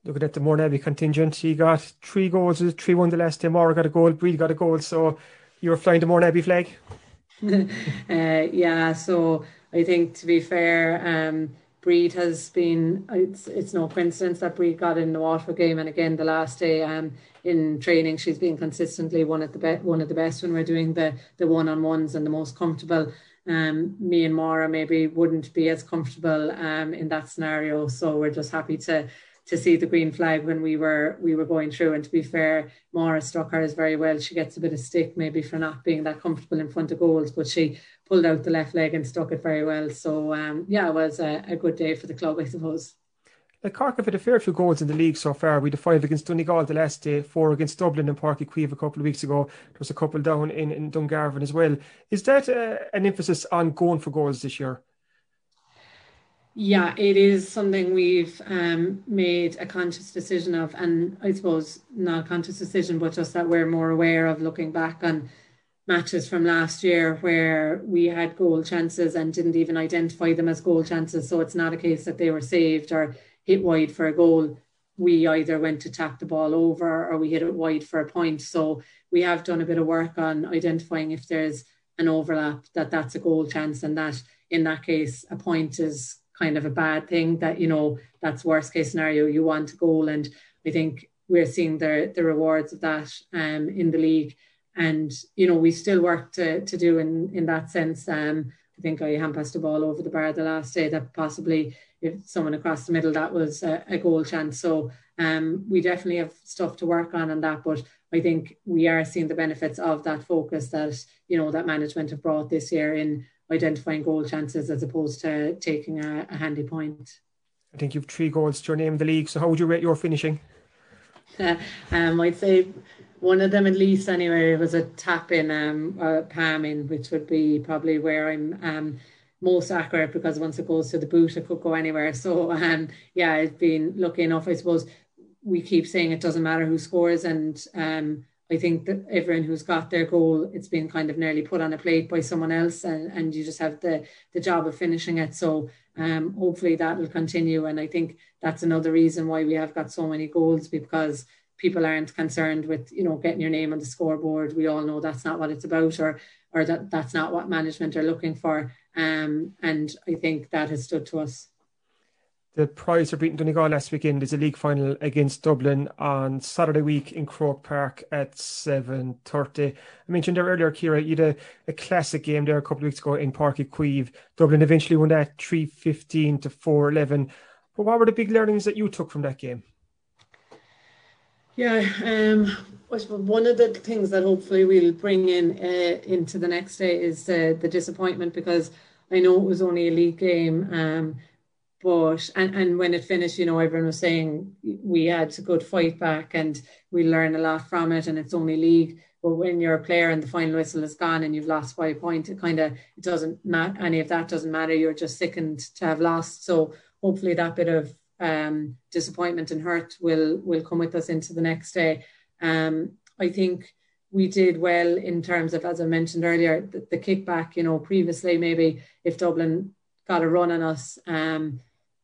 Looking at the Mourneabbey contingent, he got three goals, 3 1 the last time. Maura got a goal, Bríd got a goal. So you were flying the Mourneabbey flag? uh, yeah, so I think to be fair, um, Bríd has been it's it's no coincidence that Bríd got in the Waterford game and again the last day um in training she's been consistently one of the best one of the best when we're doing the the one on ones and the most comfortable. Um, me and Mara maybe wouldn't be as comfortable um in that scenario, so we're just happy to to see the green flag when we were we were going through. And to be fair, Maura struck hers very well. She gets a bit of stick maybe for not being that comfortable in front of goals, but she pulled out the left leg and stuck it very well. So um, yeah, it was a, a, good day for the club, I suppose. Like Cork have had a fair few goals in the league so far. We had five against Donegal the last day, four against Dublin and Páirc Uí Chaoimh a couple of weeks ago. There was a couple down in, in Dungarvan as well. Is that uh, an emphasis on going for goals this year? Yeah, it is something we've um, made a conscious decision of, and I suppose not a conscious decision, but just that we're more aware of looking back on matches from last year where we had goal chances and didn't even identify them as goal chances. So it's not a case that they were saved or hit wide for a goal. We either went to tap the ball over or we hit it wide for a point. So we have done a bit of work on identifying if there's an overlap that that's a goal chance and that in that case a point is kind of a bad thing that you know that's worst case scenario you want a goal. And i think we're seeing the the rewards of that um in the league. And you know we still work to to do in in that sense. Um i think i hand passed the ball over the bar the last day that possibly if someone across the middle that was a, a goal chance so um we definitely have stuff to work on on that but i think we are seeing the benefits of that focus that you know that management have brought this year in identifying goal chances as opposed to taking a, a handy point. I think you've three goals to your name in the league. So how would you rate your finishing? Um, I'd say one of them at least anyway was a tap in um uh, palm in, which would be probably where I'm um most accurate because once it goes to the boot it could go anywhere. So um yeah, I've been lucky enough. I suppose we keep saying it doesn't matter who scores and um I think that everyone who's got their goal, it's been kind of nearly put on a plate by someone else, and, and you just have the the job of finishing it. So um, hopefully that will continue, and I think that's another reason why we have got so many goals because people aren't concerned with you know getting your name on the scoreboard. We all know that's not what it's about, or or that that's not what management are looking for. Um, and I think that has stood to us the Priors are beating Donegal last weekend. There's a league final against Dublin on Saturday week in Croke Park at 7.30. I mentioned there earlier, Ciara, you had a, a classic game there a couple of weeks ago in Páirc Uí Chaoimh. Dublin eventually won that 3.15 to 4.11. But what were the big learnings that you took from that game? Yeah, um, one of the things that hopefully we'll bring in uh, into the next day is uh, the disappointment because I know it was only a league game. Um, but and, and when it finished, you know, everyone was saying we had a good fight back and we learned a lot from it and it's only league. But when you're a player and the final whistle is gone and you've lost by a point, it kind of it doesn't matter. Any of that doesn't matter. You're just sickened to have lost. So hopefully that bit of um, disappointment and hurt will will come with us into the next day. Um, I think we did well in terms of, as I mentioned earlier, the, the kickback. You know, previously maybe if Dublin got a run on us, um,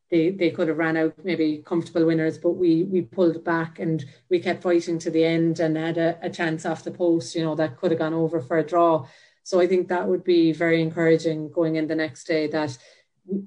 they they could have ran out maybe comfortable winners, but we we pulled back and we kept fighting to the end and had a, a chance off the post, you know, that could have gone over for a draw. So I think that would be very encouraging going in the next day that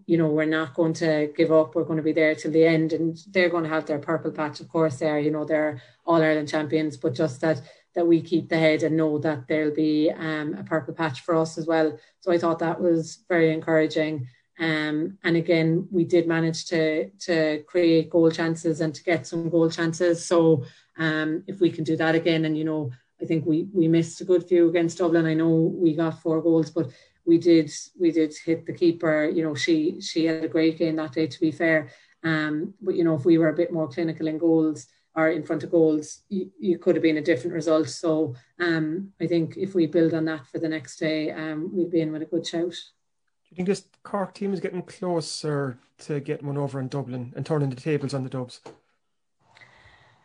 you know we're not going to give up we're going to be there till the end and they're going to have their purple patch of course there you know they're all ireland champions but just that that we keep the head and know that there'll be um, a purple patch for us as well so i thought that was very encouraging um, and again, we did manage to to create goal chances and to get some goal chances. So um, if we can do that again, and you know, I think we we missed a good few against Dublin. I know we got four goals, but we did we did hit the keeper. You know, she she had a great game that day. To be fair, um, but you know, if we were a bit more clinical in goals or in front of goals, you, you could have been a different result. So um, I think if we build on that for the next day, um, we'd be in with a good shout Do you think this Cork team is getting closer to getting one over in Dublin and turning the tables on the Dubs?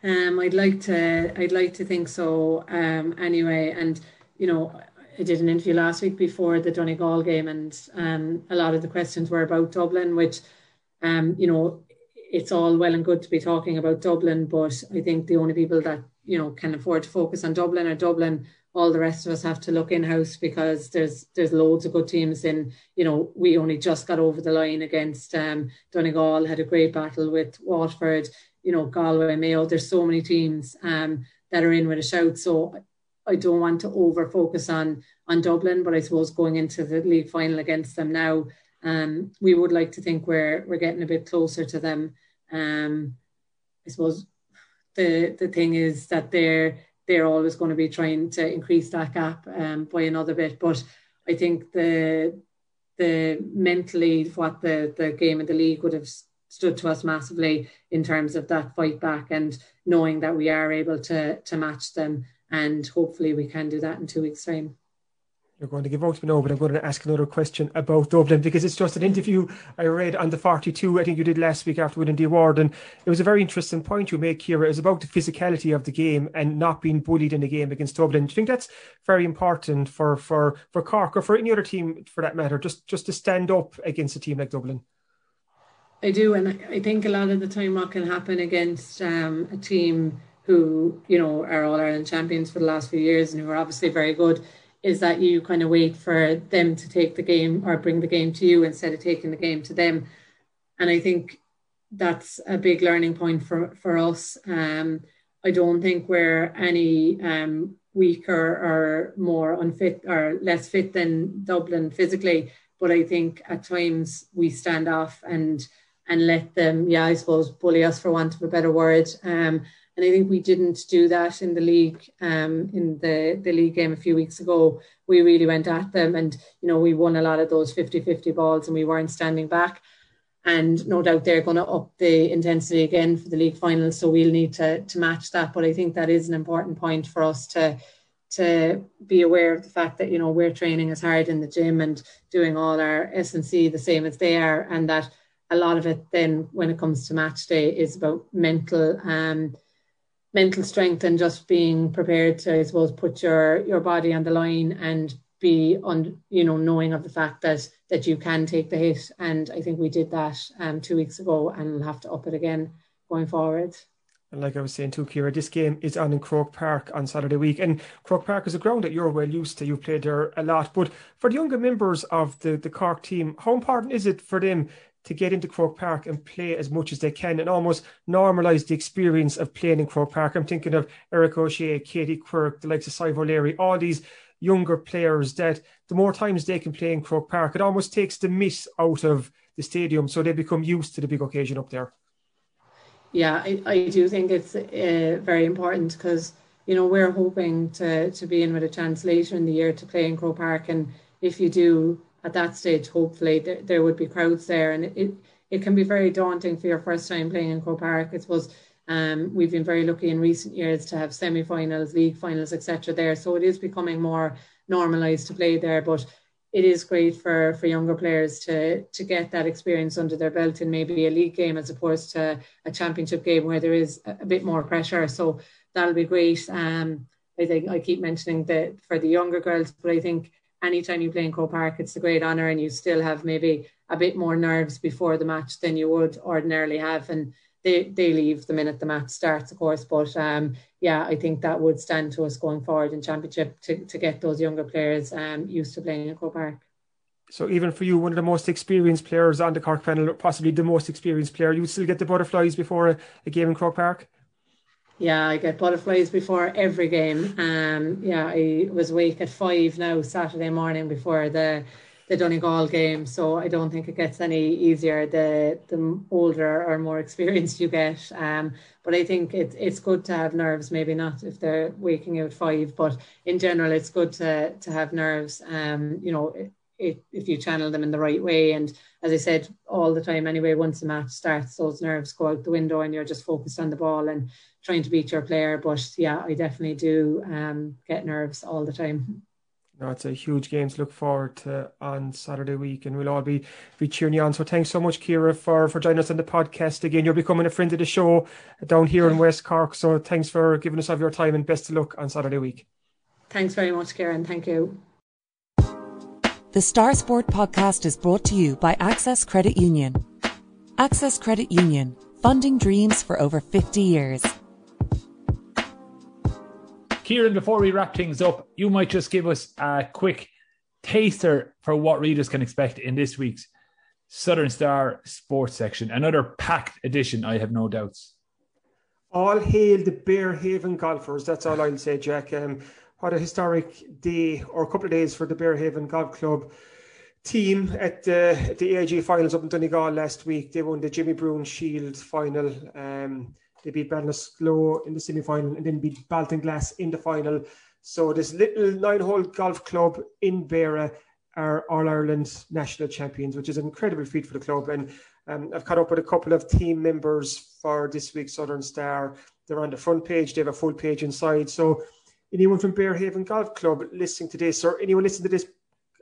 Um, I'd like to. I'd like to think so. Um, anyway, and you know, I did an interview last week before the Donegal game, and um, a lot of the questions were about Dublin, which, um, you know, it's all well and good to be talking about Dublin, but I think the only people that you know can afford to focus on Dublin are Dublin. All the rest of us have to look in house because there's there's loads of good teams in you know we only just got over the line against um, Donegal had a great battle with Waterford you know Galway Mayo. There's so many teams um, that are in with a shout. So I don't want to over focus on on Dublin but I suppose going into the league final against them now um, we would like to think we're we're getting a bit closer to them. Um, I suppose the the thing is that they're they're always going to be trying to increase that gap um, by another bit. But I think the the mentally what the the game of the league would have stood to us massively in terms of that fight back and knowing that we are able to to match them. And hopefully we can do that in two weeks time you're going to give out to me now, but I'm going to ask another question about Dublin because it's just an interview I read on the 42, I think you did last week after winning the award. And it was a very interesting point you make here. It was about the physicality of the game and not being bullied in the game against Dublin. Do you think that's very important for, for, for Cork or for any other team for that matter, just, just to stand up against a team like Dublin? I do. And I think a lot of the time what can happen against um, a team who, you know, are All Ireland champions for the last few years and who are obviously very good is that you kind of wait for them to take the game or bring the game to you instead of taking the game to them. And I think that's a big learning point for, for us. Um, I don't think we're any um, weaker or more unfit or less fit than Dublin physically, but I think at times we stand off and and let them, yeah, I suppose, bully us for want of a better word. Um, and I think we didn't do that in the league, um, in the, the league game a few weeks ago. We really went at them and, you know, we won a lot of those 50 50 balls and we weren't standing back. And no doubt they're going to up the intensity again for the league final. So we'll need to, to match that. But I think that is an important point for us to to be aware of the fact that you know we're training as hard in the gym and doing all our S and C the same as they are, and that a lot of it then when it comes to match day is about mental um, mental strength and just being prepared to, I suppose, put your your body on the line and be on, you know, knowing of the fact that that you can take the hit. And I think we did that um, two weeks ago, and we'll have to up it again going forward. And like I was saying too, Ciara, this game is on in Croke Park on Saturday week. And Croke Park is a ground that you're well used to. You've played there a lot. But for the younger members of the, the Cork team, how important is it for them to get into Croke Park and play as much as they can and almost normalise the experience of playing in Croke Park. I'm thinking of Eric O'Shea, Katie Quirke, the likes of Sadhbh O'Leary, all these younger players that the more times they can play in Croke Park, it almost takes the miss out of the stadium so they become used to the big occasion up there. Yeah, I, I do think it's uh, very important because, you know, we're hoping to, to be in with a chance later in the year to play in Croke Park. And if you do, at that stage, hopefully there, there would be crowds there, and it, it can be very daunting for your first time playing in Croke Park. I suppose um, we've been very lucky in recent years to have semi-finals, league finals, etc. There, so it is becoming more normalised to play there. But it is great for for younger players to to get that experience under their belt in maybe a league game as opposed to a championship game where there is a bit more pressure. So that'll be great. Um, I think I keep mentioning that for the younger girls, but I think anytime you play in Croke Park, it's a great honour, and you still have maybe a bit more nerves before the match than you would ordinarily have. And they, they leave the minute the match starts, of course. But um, yeah, I think that would stand to us going forward in championship to, to get those younger players um, used to playing in Croke Park. So even for you, one of the most experienced players on the Cork panel, possibly the most experienced player, you would still get the butterflies before a, a game in Croke Park. Yeah, I get butterflies before every game. Um, yeah, I was awake at five now Saturday morning before the the Donegal game, so I don't think it gets any easier the the older or more experienced you get. Um, but I think it's it's good to have nerves. Maybe not if they're waking out five, but in general, it's good to to have nerves. Um, you know, it, if you channel them in the right way. And as I said all the time, anyway, once the match starts, those nerves go out the window and you're just focused on the ball and trying to beat your player. But yeah, I definitely do um, get nerves all the time. No, it's a huge game to look forward to on Saturday week, and we'll all be be cheering you on. So thanks so much, Ciara, for for joining us on the podcast again. You're becoming a friend of the show down here in West Cork. So thanks for giving us of your time, and best of luck on Saturday week. Thanks very much, Kieran. Thank you. The Star Sport podcast is brought to you by Access Credit Union. Access Credit Union, funding dreams for over 50 years. Kieran, before we wrap things up, you might just give us a quick taster for what readers can expect in this week's Southern Star Sports section. Another packed edition, I have no doubts. All hail the Berehaven golfers. That's all I'll say, Jack. Um, what a historic day or a couple of days for the Berehaven Golf Club team at the, at the AIG finals up in Donegal last week. They won the Jimmy Bruen Shield final. Um, they beat Ballinasloe in the semi final and then beat Baltinglass in the final. So, this little nine hole golf club in Beara are All Ireland national champions, which is an incredible feat for the club. And um, I've caught up with a couple of team members for this week's Southern Star. They're on the front page, they have a full page inside. So, anyone from Berehaven Golf Club listening to this, or anyone listening to this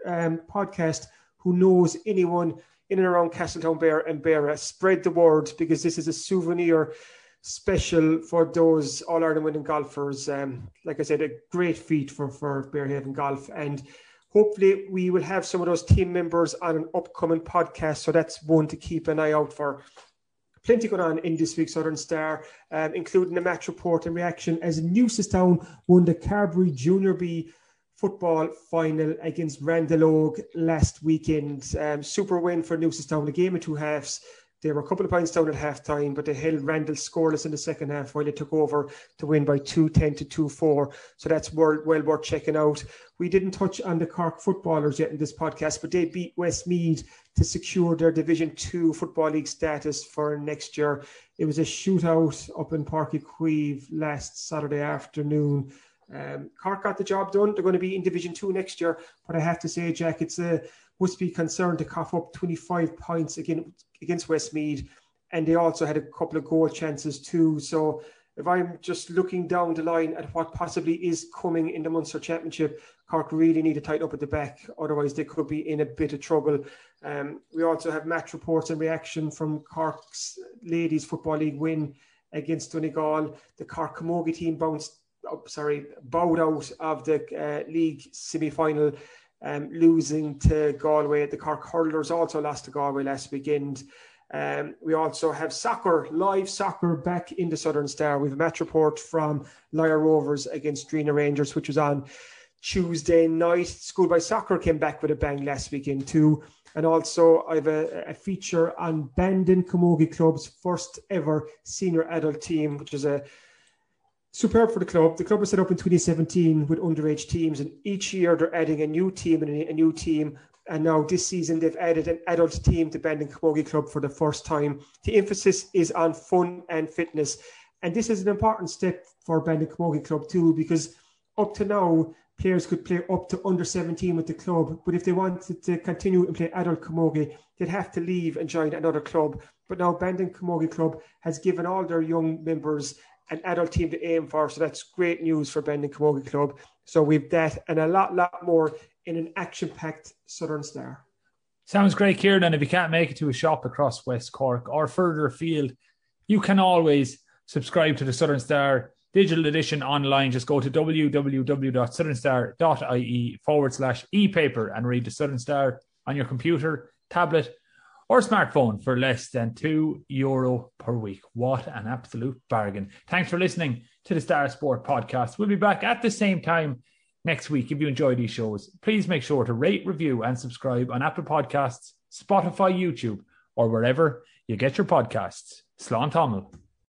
um, podcast who knows anyone in and around Castletownbere and Beara, spread the word because this is a souvenir special for those All Ireland winning golfers. Um, like I said, a great feat for, for Berehaven Golf. And hopefully, we will have some of those team members on an upcoming podcast. So that's one to keep an eye out for plenty going on in this week's Southern Star, um, including a match report and reaction as Newcestown won the Carbery Junior B football final against Randal Óg last weekend. Um, super win for Newcestown, a game of two halves. They were a couple of points down at half time, but they held Randal scoreless in the second half while they took over to win by 210 to 2 4. So that's well, well worth checking out. We didn't touch on the Cork footballers yet in this podcast, but they beat Westmeath to secure their Division 2 Football League status for next year. It was a shootout up in Uí Chaoimh last Saturday afternoon. Um, Cork got the job done. They're going to be in Division 2 next year, but I have to say, Jack, it's a must be concerned to cough up 25 points again against Westmeath, and they also had a couple of goal chances too. So if I'm just looking down the line at what possibly is coming in the Munster Championship, Cork really need to tighten up at the back, otherwise they could be in a bit of trouble. Um, we also have match reports and reaction from Cork's Ladies Football League win against Donegal. The Cork Camogie team bounced, oh, sorry, bowed out of the uh, league semi-final um, losing to Galway. The Cork Hurlers also lost to Galway last weekend. Um, we also have soccer, live soccer back in the Southern Star. We have a match report from Lyre Rovers against Drinagh Rangers, which was on Tuesday night. Schoolboy Soccer came back with a bang last weekend too. And also, I have a, a feature on Bandon Camogie Club's first ever senior adult team, which is a superb for the club. The club was set up in 2017 with underage teams, and each year they're adding a new team and a, new team. And now this season they've added an adult team to Bandon Camogie Club for the first time. The emphasis is on fun and fitness, and this is an important step for Bandon Camogie Club too, because up to now players could play up to under 17 with the club, but if they wanted to continue and play adult camogie, they'd have to leave and join another club. But now Bandon Camogie Club has given all their young members an adult team to aim for. So that's great news for Bandon Camogie Club. So we've that and a lot, lot more in an action-packed Southern Star. Sounds great, Kieran. And if you can't make it to a shop across West Cork or further afield, you can always subscribe to the Southern Star digital edition online. Just go to www.southernstar.ie forward slash e-paper and read the Southern Star on your computer, tablet, or smartphone for less than two euro per week. What an absolute bargain. Thanks for listening to the Star Sport podcast. We'll be back at the same time next week. If you enjoy these shows, please make sure to rate, review, and subscribe on Apple Podcasts, Spotify, YouTube, or wherever you get your podcasts. Slán.